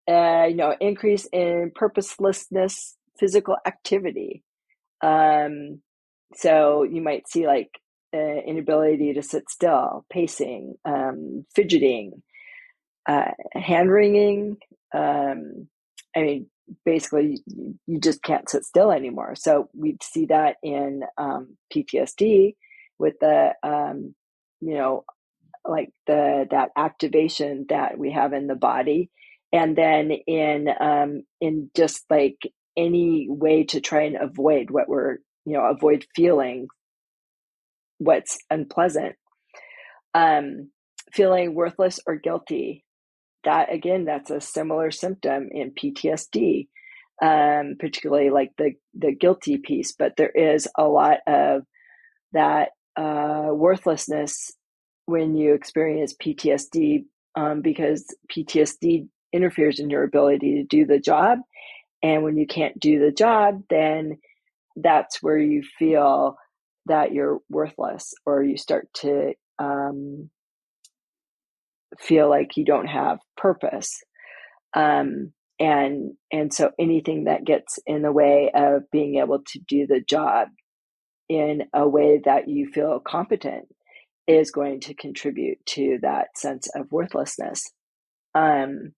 uh, you know, increase in purposelessness, physical activity. Um, so you might see like uh, inability to sit still, pacing, um, fidgeting, uh, hand wringing. Um, I mean, basically, you, you, just can't sit still anymore. So we see that in um, PTSD with the, um, you know, like the that activation that we have in the body, and then in um, in just like any way to try and avoid what we're you know avoid feeling what's unpleasant um feeling worthless or guilty that again that's a similar symptom in ptsd um particularly like the the guilty piece. But there is a lot of that uh worthlessness when you experience ptsd um, because ptsd interferes in your ability to do the job and when you can't do the job then that's where you feel that you're worthless or you start to um, feel like you don't have purpose. Um, and and so anything that gets in the way of being able to do the job in a way that you feel competent is going to contribute to that sense of worthlessness um,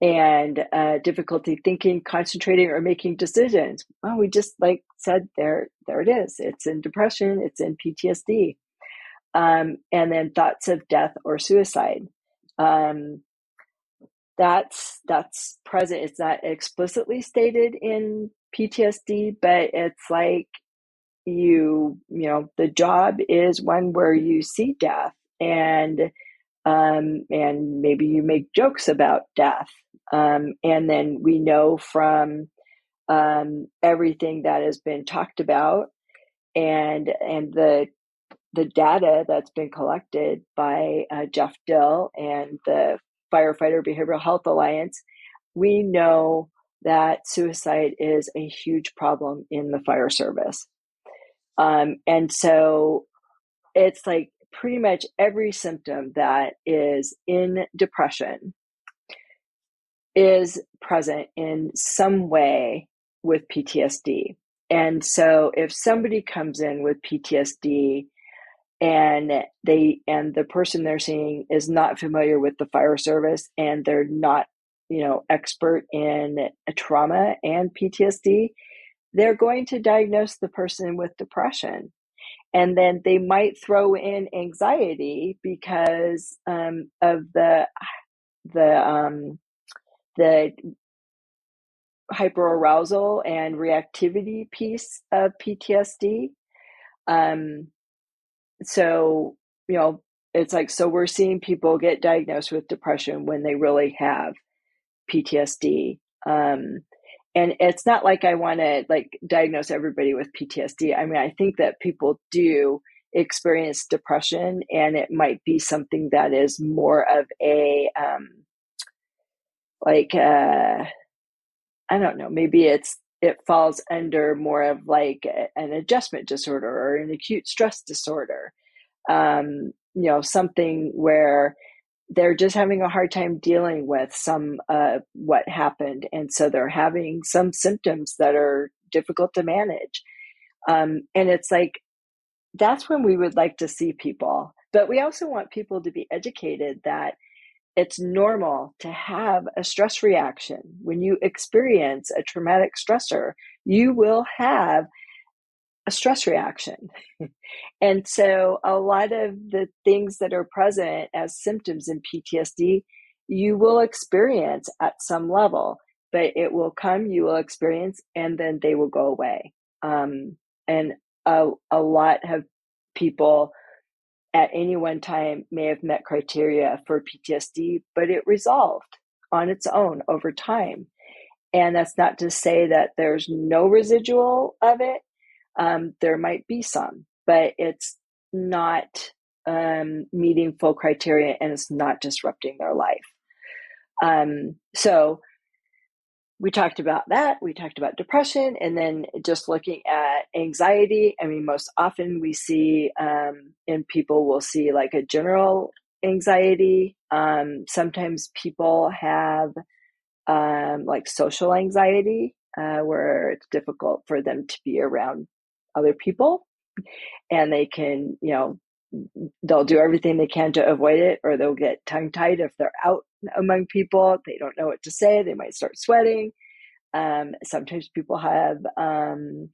and uh, difficulty thinking, concentrating, or making decisions. Well, we just like said there, there it is. It's in depression. It's in PTSD, um, and then thoughts of death or suicide. Um, that's that's present. It's not explicitly stated in PTSD, but it's like you, you know, the job is one where you see death and um, and maybe you make jokes about death. Um, and then we know from um, everything that has been talked about and and the the data that's been collected by uh, Jeff Dill and the Firefighter Behavioral Health Alliance, we know that suicide is a huge problem in the fire service. Um, and so it's like pretty much every symptom that is in depression is present in some way with PTSD. And so if somebody comes in with PTSD and they and the person they're seeing is not familiar with the fire service and they're not, you know, expert in trauma and PTSD, they're going to diagnose the person with depression and then they might throw in anxiety because um, of the the um, the hyperarousal and reactivity piece of PTSD. Um, so you know, it's like so we're seeing people get diagnosed with depression when they really have PTSD. Um, and it's not like I want to like diagnose everybody with PTSD. I mean, I think that people do experience depression, and it might be something that is more of a um, like uh, I don't know. Maybe it's it falls under more of like an adjustment disorder or an acute stress disorder. Um, you know, something where they're just having a hard time dealing with some uh, what happened and so they're having some symptoms that are difficult to manage. Um, and it's like that's when we would like to see people. But we also want people to be educated that it's normal to have a stress reaction. When you experience a traumatic stressor you will have a stress reaction. and so, a lot of the things that are present as symptoms in PTSD, you will experience at some level, but it will come, you will experience, and then they will go away. Um, and a, a lot of people at any one time may have met criteria for PTSD, but it resolved on its own over time. And that's not to say that there's no residual of it um, there might be some, but it's not um, meeting full criteria and it's not disrupting their life. Um, so we talked about that. We talked about depression, and then just looking at anxiety. I mean, most often we see um, in people, we'll see like a general anxiety. Um, sometimes people have um, like social anxiety, uh, where it's difficult for them to be around other people, and they can, you know, they'll do everything they can to avoid it, or they'll get tongue tied if they're out among people. They don't know what to say. They might start sweating. Um, sometimes people have um,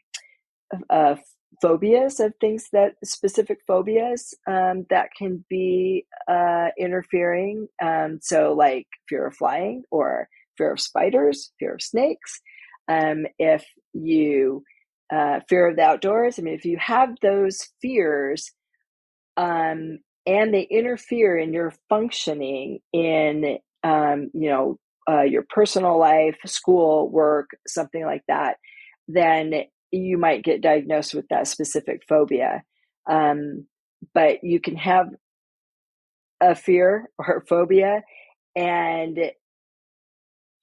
uh, phobias of things that specific phobias um, that can be uh, interfering. Um, so, like fear of flying or fear of spiders, fear of snakes. Um, if you uh, fear of the outdoors, I mean, if you have those fears, um, and they interfere in your functioning in um, you know uh, your personal life school work something like that then you might get diagnosed with that specific phobia. Um, but you can have a fear or phobia and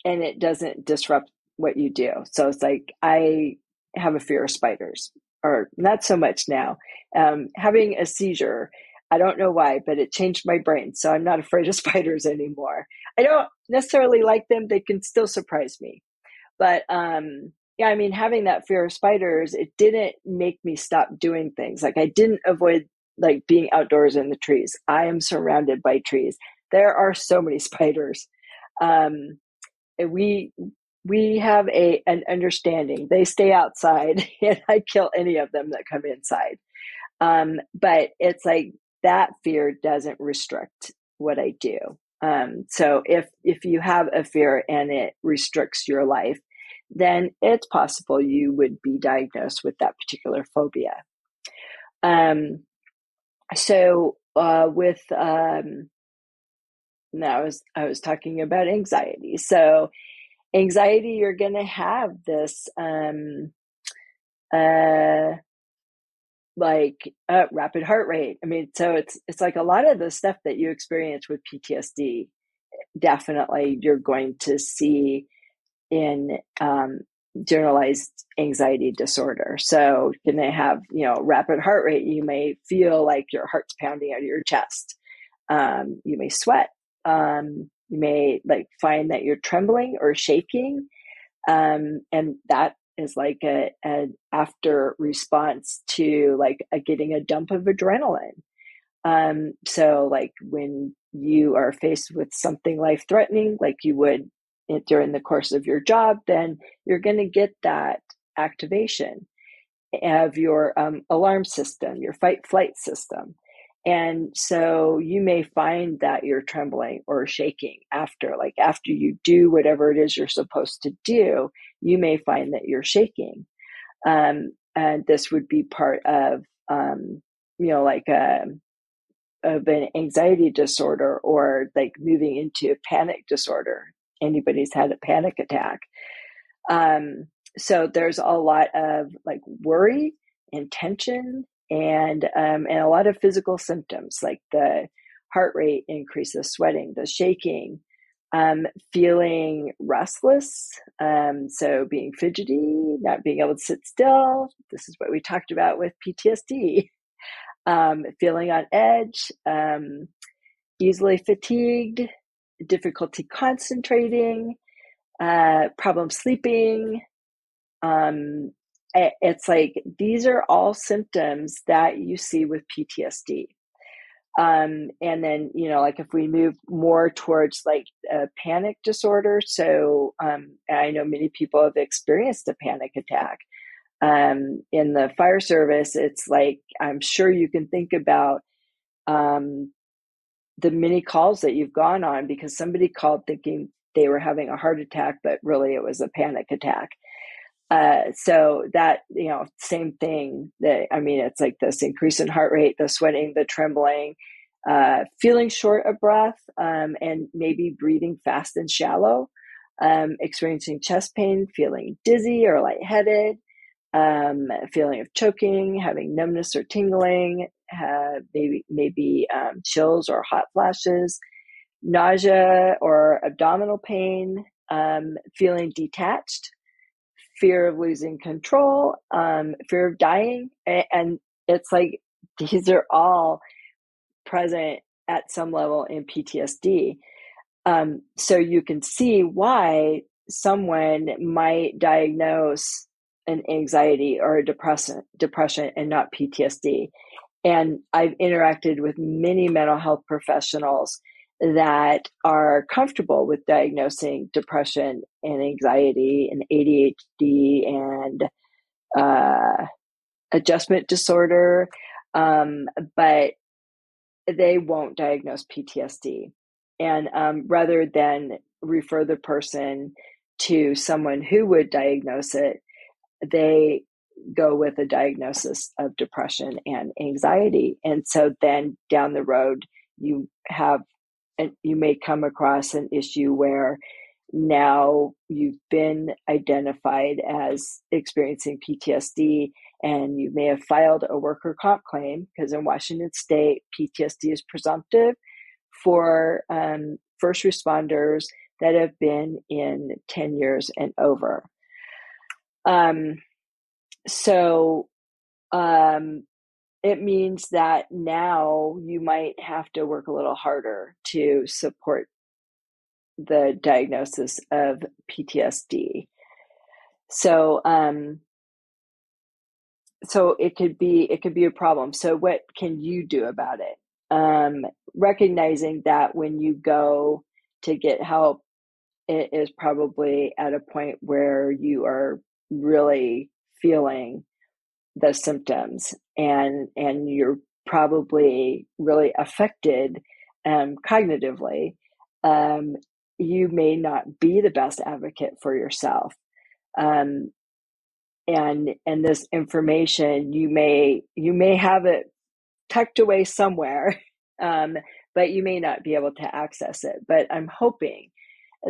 and it doesn't disrupt what you do. So it's like i have a fear of spiders or not so much now um, having a seizure I don't know why, but it changed my brain. So I'm not afraid of <laughs> spiders anymore. I don't necessarily like them. They can still surprise me. But um, yeah, I mean, having that fear of spiders, it didn't make me stop doing things. Like I didn't avoid like being outdoors in the trees. I am surrounded by trees. There are so many <laughs> spiders. Um, we we have a an understanding. They stay outside, <laughs> and I kill any of them that come inside. Um, but it's like that fear doesn't restrict what I do. Um, so if if you have a fear and it restricts your life, then it's possible you would be diagnosed with that particular phobia. Um, so uh, with um, now I was I was talking about anxiety. So anxiety, you're going to have this um, uh, like uh, rapid heart rate. I mean, so it's it's like a lot of the stuff that you experience with PTSD. Definitely, you're going to see in um, generalized anxiety disorder. So, can they have you know rapid heart rate? You may feel like your heart's pounding out of your chest. Um, you may sweat. Um, you may like find that you're trembling or shaking, um, and that is like a, an after response to like a, getting a dump of adrenaline. Um, so like when you are faced with something life threatening, like you would during the course of your job, then you're going to get that activation of your um, alarm system, your fight flight system. And so you may find that you're trembling or shaking after, like after you do whatever it is you're supposed to do, you may find that you're shaking. Um, and this would be part of, um, you know, like a, um, of an anxiety disorder or like moving into a panic disorder. Anybody's had a panic attack. Um, so there's a lot of like worry and tension and um, and a lot of physical symptoms like the heart rate increase, the sweating, the shaking, um, feeling restless, um, so being fidgety, not being able to sit still. This is what we talked about with PTSD. Um, feeling on edge, um, easily fatigued, difficulty concentrating, uh, problem sleeping, um, it's like these are all symptoms that you see with PTSD. Um, and then, you know, like if we move more towards like a panic disorder, so um, I know many people have experienced a panic attack. Um, in the fire service, it's like I'm sure you can think about um, the many calls that you've gone on because somebody called thinking they were having a heart attack, but really it was a panic attack. Uh, so that you know, same thing. That I mean, it's like this increase in heart rate, the sweating, the trembling, uh, feeling short of breath, um, and maybe breathing fast and shallow, um, experiencing chest pain, feeling dizzy or lightheaded, um, feeling of choking, having numbness or tingling, maybe maybe um, chills or hot flashes, nausea or abdominal pain, um, feeling detached, fear of losing control, um, fear of dying. And it's like these are all present at some level in PTSD. Um, so you can see why someone might diagnose an anxiety or a depression, depression and not PTSD. And I've interacted with many mental health professionals that are comfortable with diagnosing depression and anxiety and ADHD and uh, adjustment disorder, um, but they won't diagnose PTSD. And um, rather than refer the person to someone who would diagnose it, they go with a diagnosis of depression and anxiety. And so then down the road, you have, and you may come across an issue where now you've been identified as experiencing PTSD and you may have filed a worker comp claim because in Washington state, PTSD is presumptive for um, first responders that have been in 10 years and over. Um, so um, it means that now you might have to work a little harder to support the diagnosis of PTSD. So, um, so it could be it could be a problem. So, what can you do about it? Um, recognizing that when you go to get help, it is probably at a point where you are really feeling the symptoms and and you're probably really affected um, cognitively um, you may not be the best advocate for yourself. Um, and and this information you may you may have it tucked away somewhere <laughs> um, but you may not be able to access it. But i'm hoping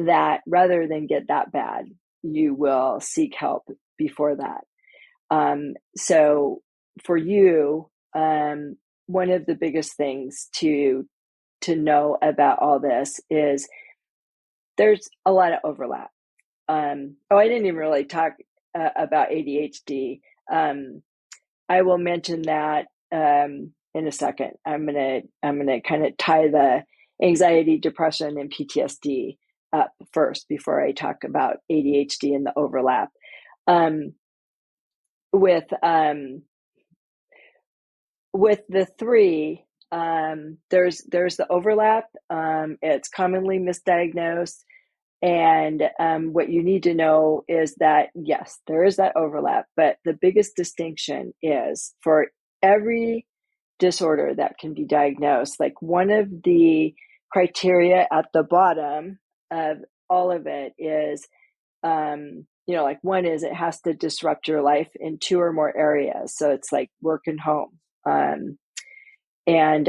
that rather than get that bad you will seek help before that um, so for you um, one of the biggest things to to know about all this is there's a lot of overlap. Um, oh, I didn't even really talk uh, about ADHD. Um, I will mention that um, in a second. I'm gonna I'm gonna kind of tie the anxiety, depression, and PTSD up first before I talk about ADHD and the overlap. Um, with um, with the three, um, there's there's the overlap. Um, it's commonly misdiagnosed, and um, what you need to know is that yes, there is that overlap, but the biggest distinction is for every disorder that can be diagnosed. Like one of the criteria at the bottom of all of it is, um, you know, like one is it has to disrupt your life in two or more areas. So it's like work and home. Um, and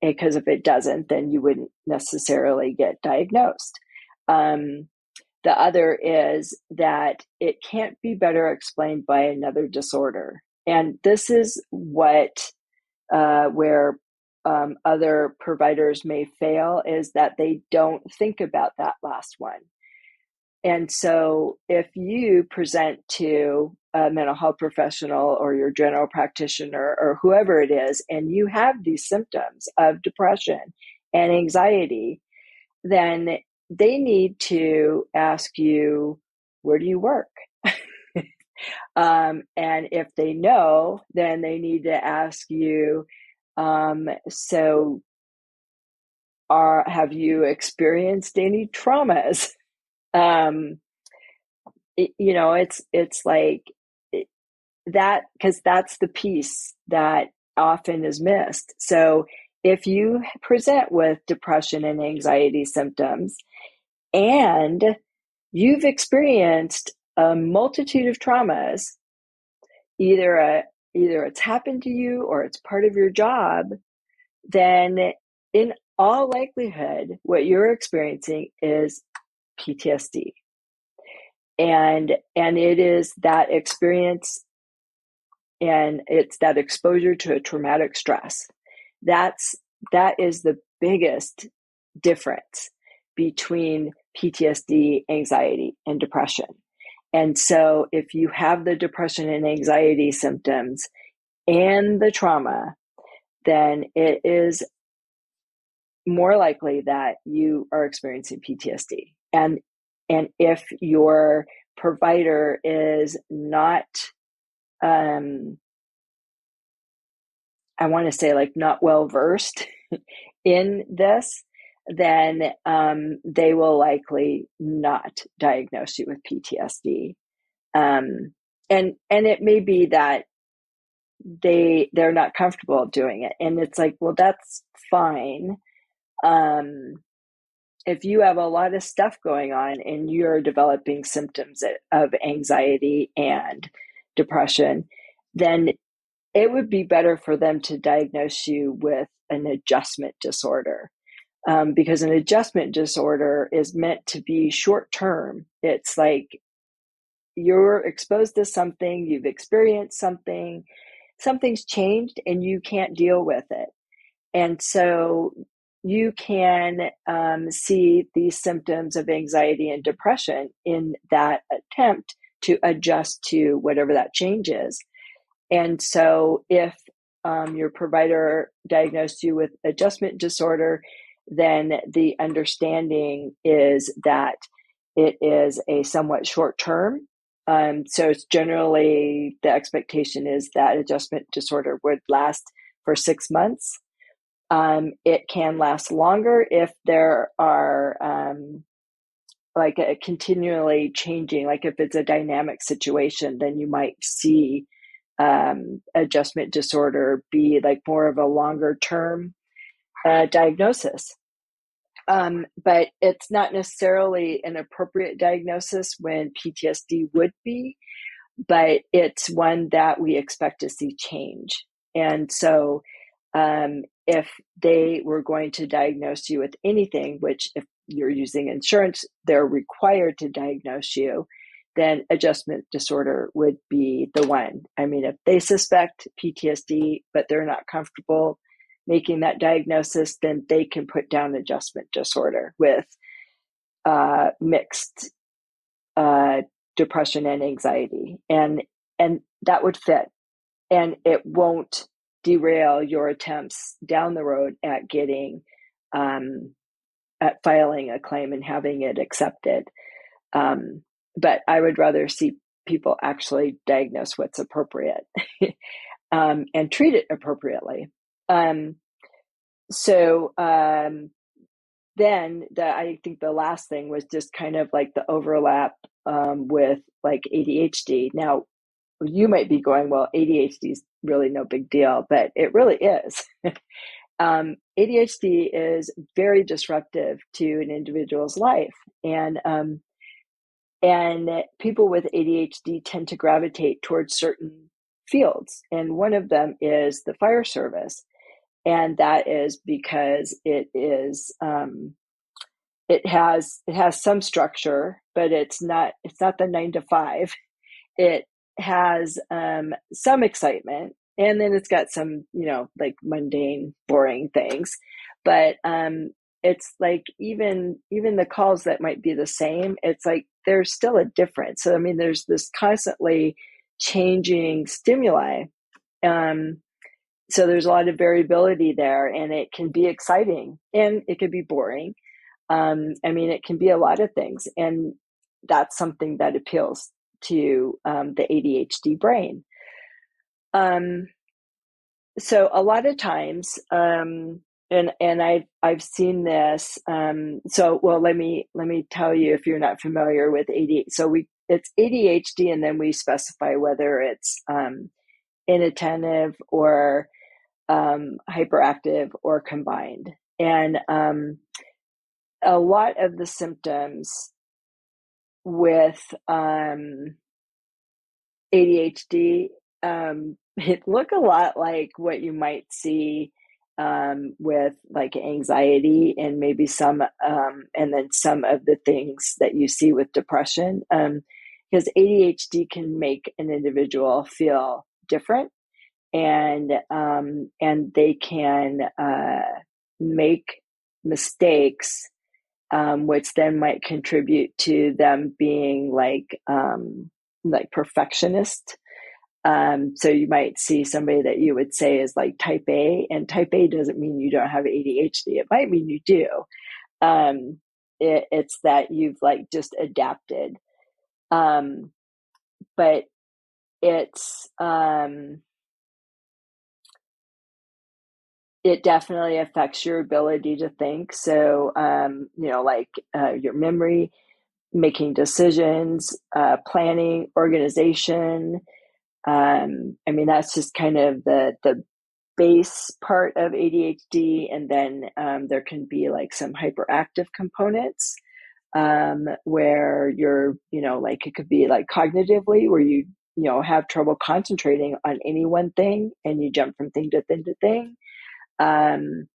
because uh, if it doesn't, then you wouldn't necessarily get diagnosed. Um, the other is that it can't be better explained by another disorder. And this is what, uh, where um, other providers may fail, is that they don't think about that last one. And so if you present to a mental health professional or your general practitioner or whoever it is, and you have these symptoms of depression and anxiety, then they need to ask you, where do you work? <laughs> um, and if they know, then they need to ask you, um, so are, have you experienced any traumas? Um, it, you know, it's, it's like that because that's the piece that often is missed. So if you present with depression and anxiety symptoms and you've experienced a multitude of traumas, either a either it's happened to you or it's part of your job, then in all likelihood, what you're experiencing is PTSD. And and it is that experience and it's that exposure to a traumatic stress that's that is the biggest difference between PTSD, anxiety, and depression. And so, if you have the depression and anxiety symptoms and the trauma, then it is more likely that you are experiencing PTSD. And and if your provider is not um I want to say like not well versed in this, then um, they will likely not diagnose you with PTSD. Um, and and it may be that they they're not comfortable doing it, and it's like, well, that's fine. Um, if you have a lot of stuff going on and you're developing symptoms of anxiety and depression, then it would be better for them to diagnose you with an adjustment disorder um, because an adjustment disorder is meant to be short term. It's like you're exposed to something, you've experienced something, something's changed, and you can't deal with it. And so you can um, see these symptoms of anxiety and depression in that attempt to adjust to whatever that change is. And so if um, your provider diagnosed you with adjustment disorder, then the understanding is that it is a somewhat short term. Um, so it's generally the expectation is that adjustment disorder would last for six months. Um, it can last longer if there are um, like a continually changing, like if it's a dynamic situation, then you might see um, adjustment disorder be like more of a longer term uh, diagnosis. Um, but it's not necessarily an appropriate diagnosis when PTSD would be, but it's one that we expect to see change. And so, um, if they were going to diagnose you with anything, which if you're using insurance, they're required to diagnose you, then adjustment disorder would be the one. I mean, if they suspect PTSD, but they're not comfortable making that diagnosis, then they can put down adjustment disorder with uh, mixed uh, depression and anxiety, and and that would fit, and it won't derail your attempts down the road at getting um, at filing a claim and having it accepted. Um, but I would rather see people actually diagnose what's appropriate <laughs> um, and treat it appropriately. Um, so um, then the, I think the last thing was just kind of like the overlap um, with like ADHD. Now, you might be going, well, ADHD is really no big deal, but it really is. <laughs> um, ADHD is very disruptive to an individual's life, and um, and people with ADHD tend to gravitate towards certain fields. And one of them is the fire service. And that is because it is, um, it has, it has some structure, but it's not, it's not the nine to five. It has, um, some excitement and then it's got some, you know, like mundane, boring things. But, um, it's like even even the calls that might be the same it's like there's still a difference so i mean there's this constantly changing stimuli um, so there's a lot of variability there and it can be exciting and it can be boring um, i mean it can be a lot of things and that's something that appeals to um, the adhd brain um, so a lot of times um, and and I've I've seen this. Um, so well, let me let me tell you if you're not familiar with ADHD. So we it's ADHD, and then we specify whether it's um, inattentive or um, hyperactive or combined. And a lot of the symptoms with um, ADHD um, <laughs> it look a lot like what you might see um, with like anxiety and maybe some, um, and then some of the things that you see with depression. Um, because ADHD can make an individual feel different and, um, and they can, uh, make mistakes, um, which then might contribute to them being like um, like perfectionist. Um, so you might see somebody that you would say is like type A, and type A doesn't mean you don't have ADHD. It might mean you do. Um, it, it's that you've like just adapted. Um, but it's um, it definitely affects your ability to think. So, um, you know, like uh, your memory, making decisions, uh, planning, organization. Um, I mean, that's just kind of the the base part of ADHD, and then um, there can be like some hyperactive components um, where you're, you know, like it could be like cognitively, where you you know have trouble concentrating on any one thing, and you jump from thing to thing to thing um,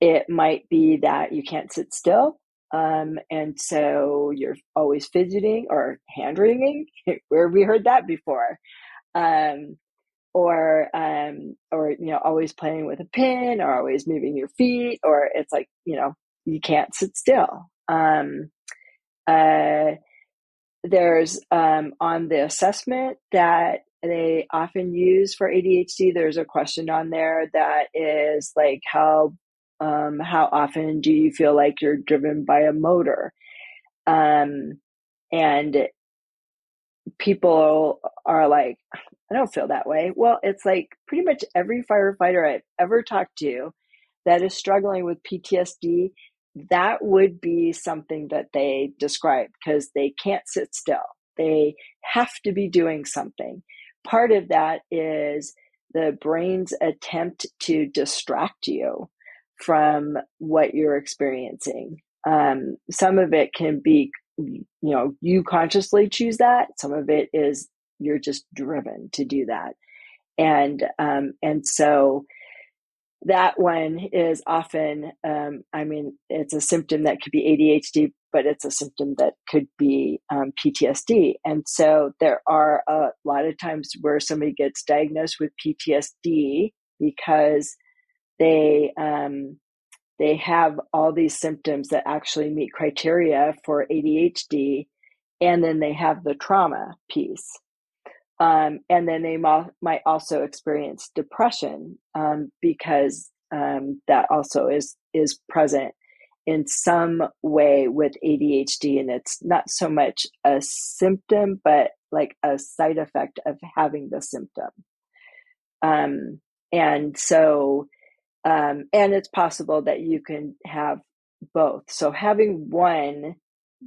it might be that you can't sit still. Um, and so you're always fidgeting or hand wringing. <laughs> Where have we heard that before? Um, or um, or you know, always playing with a pin, or always moving your feet, or it's like you know, you can't sit still. Um, uh, there's um, on the assessment that they often use for ADHD. There's a question on there that is like how um, how often do you feel like you're driven by a motor? Um, and people are like, I don't feel that way. Well, it's like pretty much every firefighter I've ever talked to that is struggling with PTSD, that would be something that they describe because they can't sit still. They have to be doing something part of that is the brain's attempt to distract you from what you're experiencing. Um, some of it can be, you know, you consciously choose that. Some of it is you're just driven to do that, and um, and so that one is often, um, I mean, it's a symptom that could be ADHD, but it's a symptom that could be um, PTSD. And so there are a lot of times where somebody gets diagnosed with PTSD because they um, they have all these symptoms that actually meet criteria for ADHD, and then they have the trauma piece. Um, and then they mo- might also experience depression um, because um, that also is is present in some way with ADHD, and it's not so much a symptom, but like a side effect of having the symptom. Um, and so, um, and it's possible that you can have both. So having one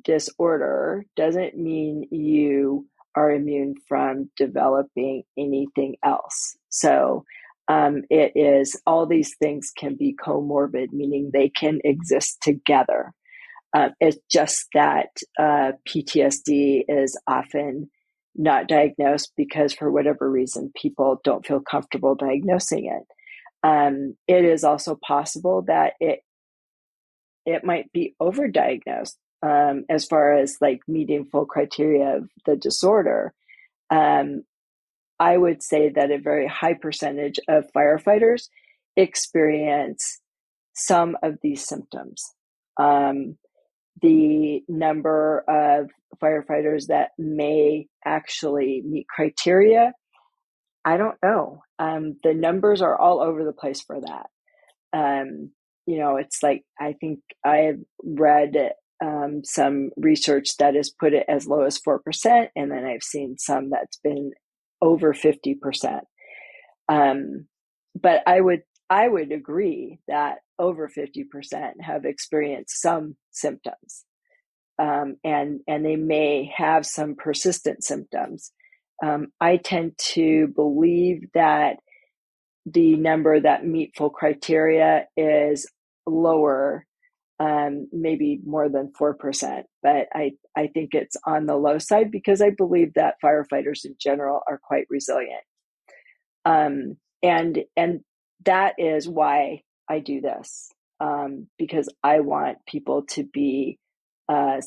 disorder doesn't mean you are immune from developing anything else. So um, it is all these things can be comorbid, meaning they can exist together. Uh, it's just that uh, PTSD is often not diagnosed because, for whatever reason, people don't feel comfortable diagnosing it. Um, it is also possible that it it might be overdiagnosed um, as far as like meeting full criteria of the disorder. Um, I would say that a very high percentage of firefighters experience some of these symptoms. Um, the number of firefighters that may actually meet criteria, I don't know. Um, the numbers are all over the place for that. Um, you know, it's like I think I've read um, some research that has put it as low as 4%, and then I've seen some that's been over 50%. Um, but I would I would agree that over 50% have experienced some symptoms. Um, and and they may have some persistent symptoms. Um, I tend to believe that the number that meet full criteria is lower um, maybe more than 4%. But I, I think it's on the low side because I believe that firefighters in general are quite resilient. Um, and, and that is why I do this um, because I want people to be uh,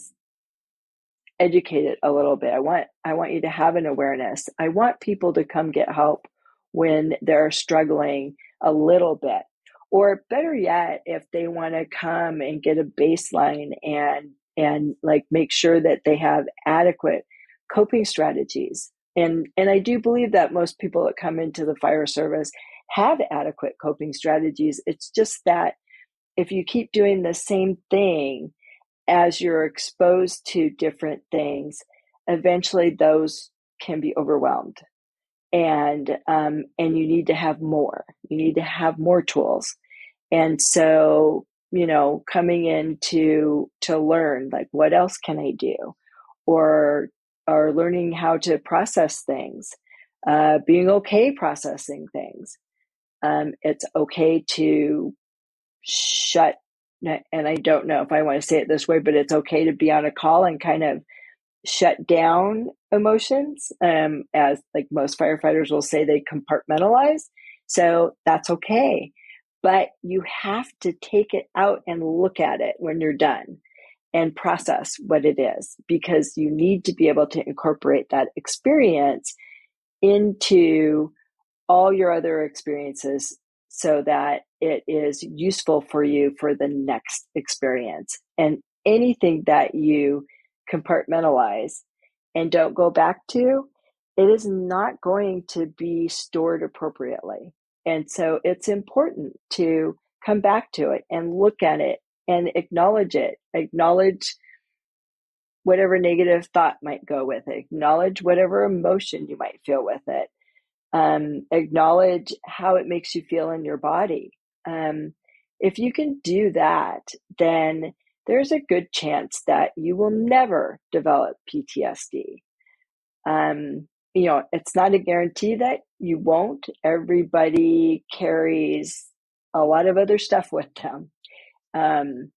educated a little bit. I want, I want you to have an awareness. I want people to come get help when they're struggling a little bit or better yet if they want to come and get a baseline and and like make sure that they have adequate coping strategies. And and i do believe that most people that come into the fire service have adequate coping strategies. It's just that if you keep doing the same thing as you're exposed to different things eventually those can be overwhelmed and um, and you need to have more. You need to have more tools. And so you know coming in to to learn like what else can i do? Or or learning how to process things uh, being okay processing things. Um, it's okay to shut and i don't know if i want to say it this way but it's okay to be on a call and kind of shut down emotions um, as like most firefighters will say they compartmentalize so that's okay but you have to take it out and look at it when you're done and process what it is because you need to be able to incorporate that experience into all your other experiences so that it is useful for you for the next experience. And anything that you compartmentalize and don't go back to, it is not going to be stored appropriately. And so it's important to come back to it and look at it and acknowledge it. Acknowledge whatever negative thought might go with it. Acknowledge whatever emotion you might feel with it. Um, acknowledge how it makes you feel in your body. Um, if you can do that, then there's a good chance that you will never develop PTSD. Um, you know, it's not a guarantee that you won't. Everybody carries a lot of other stuff with them. Um,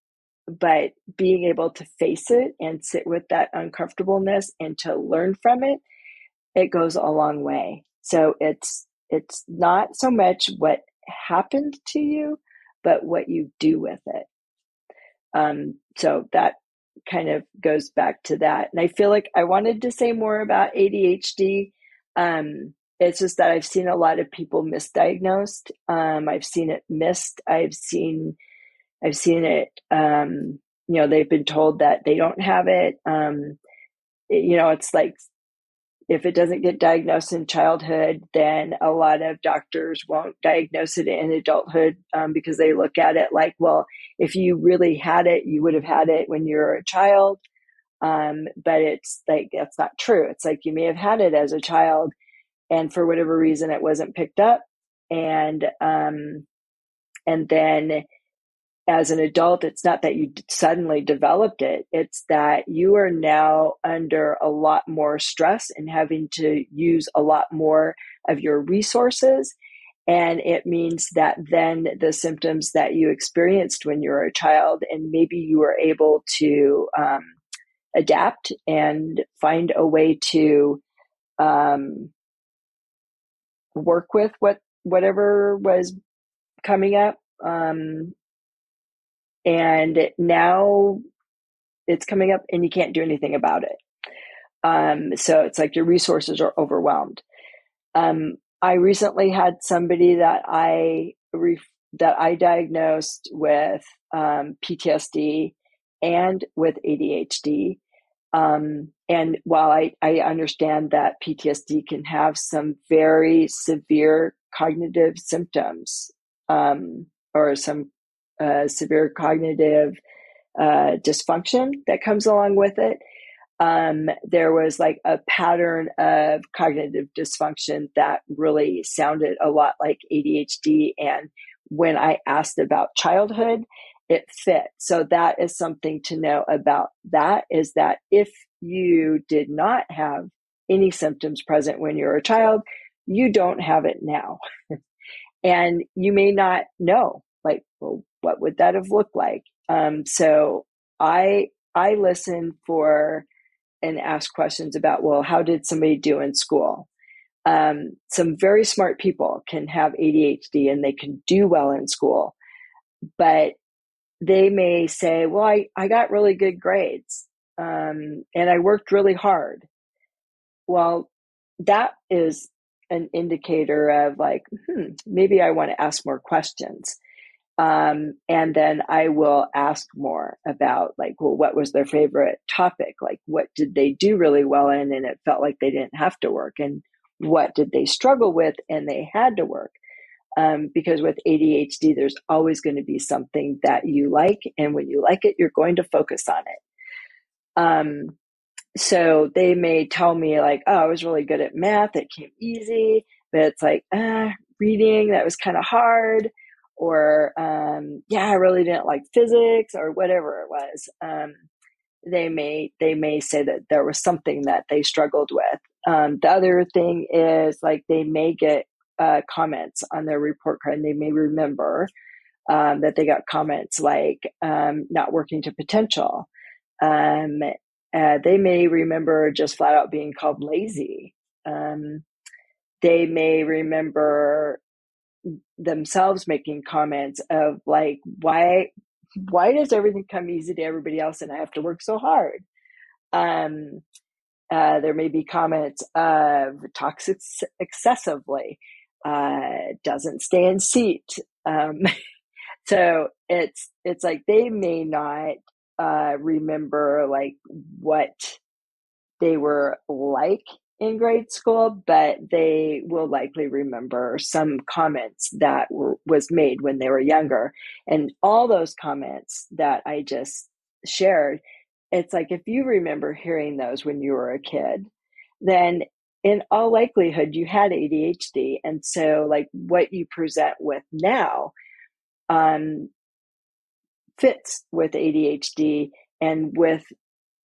but being able to face it and sit with that uncomfortableness and to learn from it, it goes a long way. So it's it's not so much what happened to you, but what you do with it. Um, so that kind of goes back to that. And I feel like I wanted to say more about ADHD. Um, it's just that I've seen a lot of people misdiagnosed. Um, I've seen it missed. I've seen, I've seen it. Um, you know, they've been told that they don't have it. Um, it you know, it's like if it doesn't get diagnosed in childhood, then a lot of doctors won't diagnose it in adulthood um, because they look at it like, well, if you really had it, you would have had it when you were a child. Um, but it's like, that's not true. It's like you may have had it as a child, and for whatever reason, it wasn't picked up. And, um, and then as an adult, it's not that you suddenly developed it. It's that you are now under a lot more stress and having to use a lot more of your resources. And it means that then the symptoms that you experienced when you were a child, and maybe you were able to um, adapt and find a way to um, work with what whatever was coming up um, and now it's coming up and you can't do anything about it. Um, so it's like your resources are overwhelmed. Um, I recently had somebody that I re- that I diagnosed with um, PTSD and with ADHD. Um, and while I, I understand that PTSD can have some very severe cognitive symptoms um, or some uh, severe cognitive uh, dysfunction that comes along with it. Um, there was like a pattern of cognitive dysfunction that really sounded a lot like ADHD. And when I asked about childhood, it fit. So that is something to know about that is that if you did not have any symptoms present when you were a child, you don't have it now. <laughs> and you may not know like, well, what would that have looked like? Um, so I I listen for and ask questions about well, how did somebody do in school? Um, some very smart people can have ADHD and they can do well in school, but they may say, well, I, I got really good grades um, and I worked really hard. Well, that is an indicator of like, hmm, maybe I want to ask more questions Um, and then I will ask more about like, well, what was their favorite topic? Like, what did they do really well in and it felt like they didn't have to work? And what did they struggle with and they had to work? Um, because with ADHD, there's always going to be something that you like. And when you like it, you're going to focus on it. Um, so they may tell me, like, oh, I was really good at math, it came easy, but it's like, ah, reading, that was kind of hard or um, yeah, I really didn't like physics or whatever it was. Um, they may they may say that there was something that they struggled with. Um, the other thing is like they may get uh, comments on their report card, and they may remember um, that they got comments like um, not working to potential. Um, uh, they may remember just flat out being called lazy. they may remember themselves making comments of like why why does everything come easy to everybody else and i have to work so hard? Um uh, there may be comments of talks ex- excessively uh, doesn't stay in seat. Um, <laughs> so it's it's like they may not uh, remember like what they were like in grade school, but they will likely remember some comments that were, was made when they were younger. And all those comments that I just shared, it's like if you remember hearing those when you were a kid, then in all likelihood you had ADHD. And so like what you present with now um, fits with ADHD and with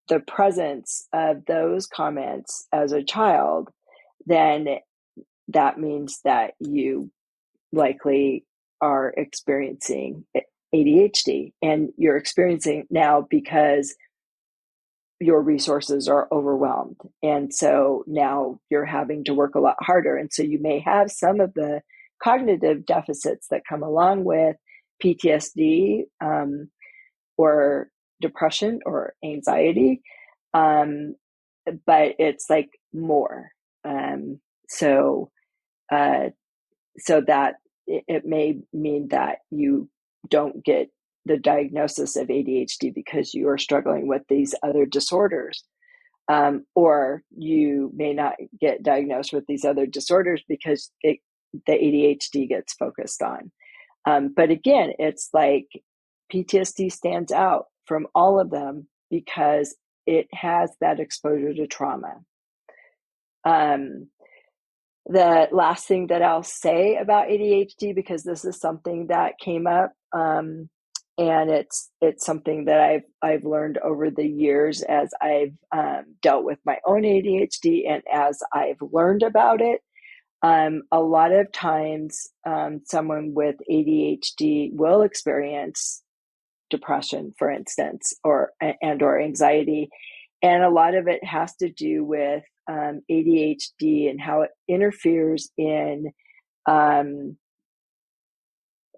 the presence of those comments as a child, then that means that you likely are experiencing ADHD and you're experiencing now because your resources are overwhelmed. And so now you're having to work a lot harder. And so you may have some of the cognitive deficits that come along with PTSD um, or depression or anxiety um, but it's like more um, so uh, so that it, it may mean that you don't get the diagnosis of ADHD because you are struggling with these other disorders. Um, or you may not get diagnosed with these other disorders because it, the ADHD gets focused on. Um, but again, it's like PTSD stands out from all of them because it has that exposure to trauma. Um, the last thing that I'll say about ADHD, because this is something that came up, um, and it's it's something that I've I've learned over the years as I've um, dealt with my own ADHD and as I've learned about it. Um, a lot of times, um, someone with ADHD will experience depression, for instance, or and or anxiety, and a lot of it has to do with um, ADHD and how it interferes in um,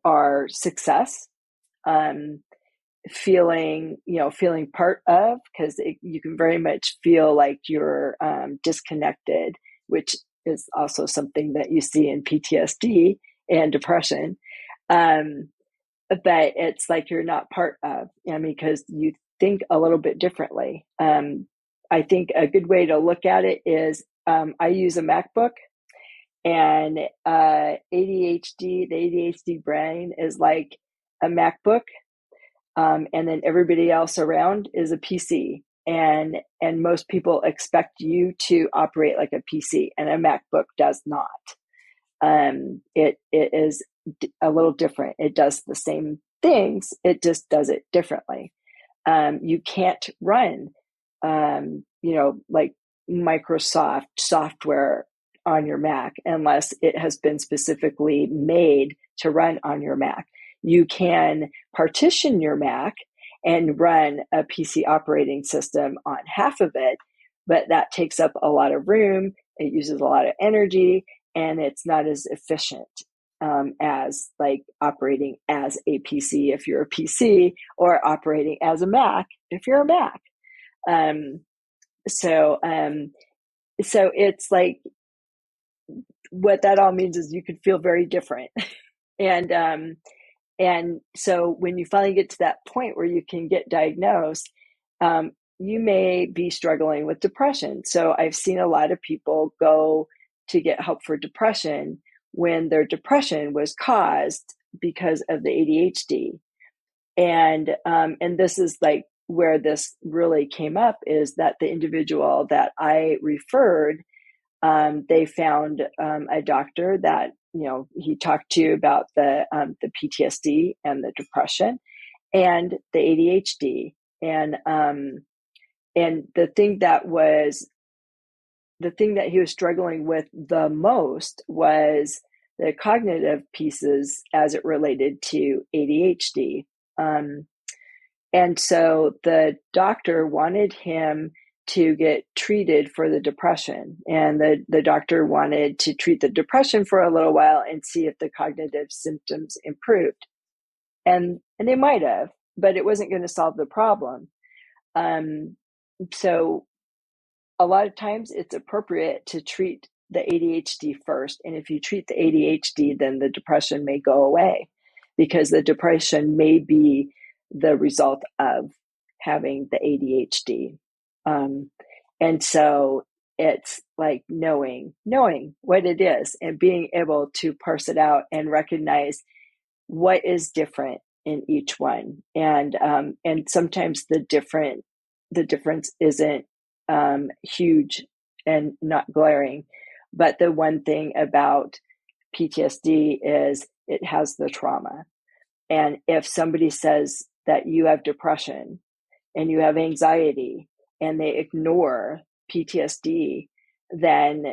our success, um, feeling you know feeling part of because you can very much feel like you're um, disconnected, which is also something that you see in PTSD and depression. Um, but it's like you're not part of. I mean, because you think a little bit differently. Um, I think a good way to look at it is um, I use a MacBook, and uh, ADHD, the ADHD brain is like a MacBook, um, and then everybody else around is a PC. And and most people expect you to operate like a PC, and a MacBook does not. Um, it it is a little different. It does the same things, it just does it differently. Um, you can't run, um, you know, like Microsoft software on your Mac unless it has been specifically made to run on your Mac. You can partition your Mac and run a PC operating system on half of it, but that takes up a lot of room. It uses a lot of energy and it's not as efficient um, as like operating as a PC if you're a PC or operating as a Mac if you're a Mac. Um, so, um, so it's like what that all means is you could feel very different, <laughs> and um, and so when you finally get to that point where you can get diagnosed, um, you may be struggling with depression. So I've seen a lot of people go to get help for depression when their depression was caused because of the ADHD. And um, and this is like where this really came up is that the individual that I referred, um, they found um, a doctor that you know he talked to about the um, the PTSD and the depression and the ADHD and um, and the thing that was the thing that he was struggling with the most was the cognitive pieces as it related to ADHD. Um, and so the doctor wanted him to get treated for the depression. And the, the doctor wanted to treat the depression for a little while and see if the cognitive symptoms improved. And, and they might have, but it wasn't going to solve the problem. Um, so a lot of times it's appropriate to treat the ADHD first. And if you treat the ADHD, then the depression may go away because the depression may be the result of having the ADHD. Um, and so it's like knowing, knowing what it is and being able to parse it out and recognize what is different in each one. And, um, and sometimes the different, the difference isn't, um, huge and not glaring. But the one thing about PTSD is it has the trauma. And if somebody says that you have depression and you have anxiety and they ignore PTSD, then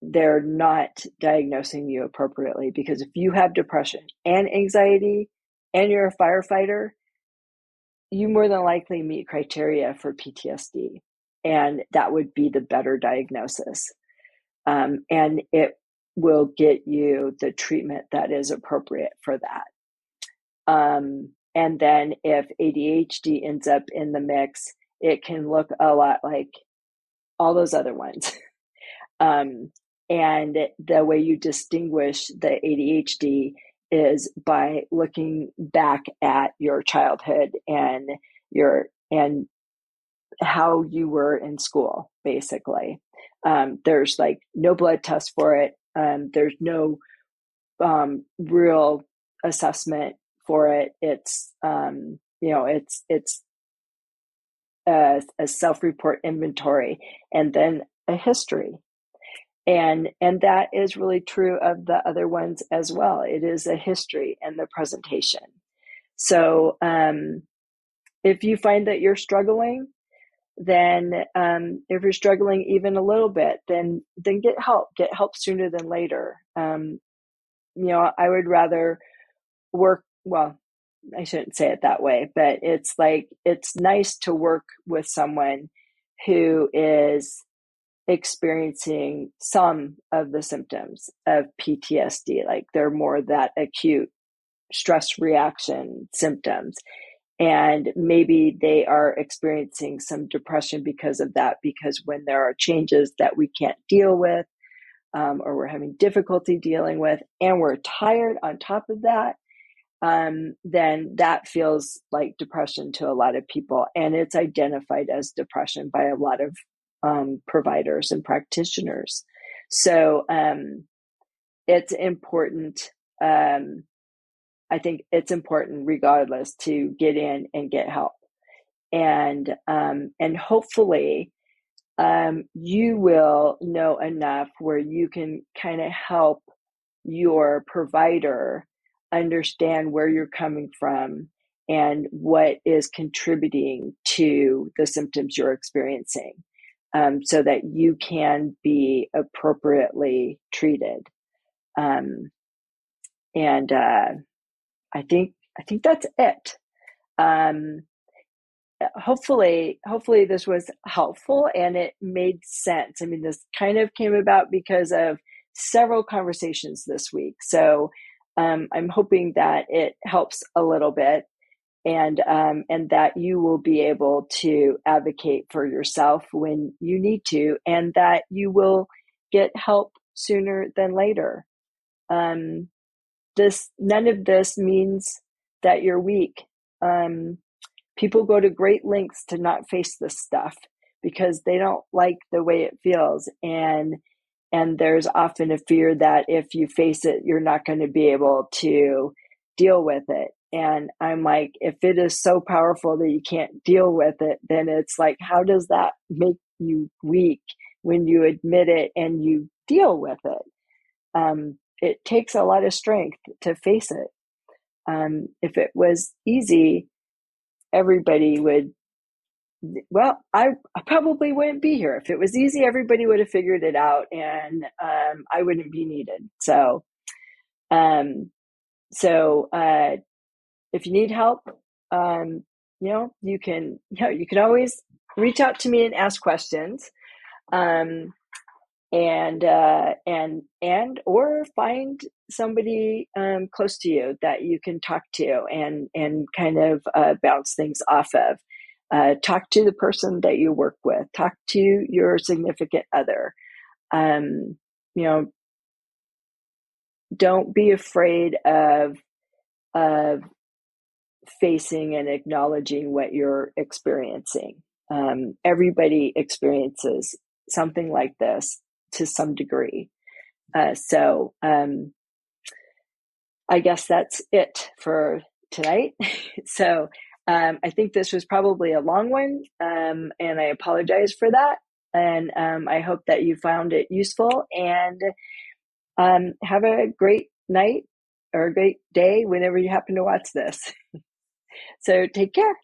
they're not diagnosing you appropriately. Because if you have depression and anxiety and you're a firefighter, you more than likely meet criteria for PTSD. And that would be the better diagnosis. Um, and it will get you the treatment that is appropriate for that. Um, and then if ADHD ends up in the mix, it can look a lot like all those other ones. <laughs> um, and the way you distinguish the ADHD is by looking back at your childhood and your and how you were in school basically. Um, there's like no blood test for it um, there's no um, real assessment for it. It's um, you know it's it's a, a self-report inventory and then a history. And and that is really true of the other ones as well. It is a history and the presentation. So um, if you find that you're struggling then um, if you're struggling even a little bit then then get help get help sooner than later um, you know i would rather work well, I shouldn't say it that way, but it's like it's nice to work with someone who is experiencing some of the symptoms of PTSD, like they're more that acute stress reaction symptoms. And maybe they are experiencing some depression because of that, because when there are changes that we can't deal with, um, or we're having difficulty dealing with, and we're tired on top of that, um, then that feels like depression to a lot of people. And it's identified as depression by a lot of um, providers and practitioners. So um, it's important. Um, I think it's important, regardless, to get in and get help, and um, and hopefully, um, you will know enough where you can kind of help your provider understand where you're coming from and what is contributing to the symptoms you're experiencing um, so that you can be appropriately treated. Um, and uh, i think i think that's it. Um, hopefully hopefully this was helpful and it made sense. I mean this kind of came about because of several conversations this week. So um, I'm hoping that it helps a little bit and um, and that you will be able to advocate for yourself when you need to and that you will get help sooner than later. Um, this none of this means that you're weak. Um, people go to great lengths to not face this stuff because they don't like the way it feels. And and there's often a fear that if you face it you're not going to be able to deal with it. And i'm like if it is so powerful that you can't deal with it then it's like how does that make you weak when you admit it and you deal with it? Um, it takes a lot of strength to face it. Um, if it was easy everybody would well I, I, probably wouldn't be here. If it was easy everybody would have figured it out and um, i wouldn't be needed. So um so uh if you need help um you know you can you know you can always reach out to me and ask questions. Um and uh and and or find somebody um close to you that you can talk to and and kind of uh, bounce things off of uh, talk to the person that you work with. Talk to your significant other. Um, you know, don't be afraid of of facing and acknowledging what you're experiencing. Um, everybody experiences something like this to some degree. Uh, so um, I guess that's it for tonight. <laughs> so um, I think this was probably a long one, um, and I apologize for that. And um, I hope that you found it useful and um, have a great night or a great day whenever you happen to watch this. <laughs> so take care.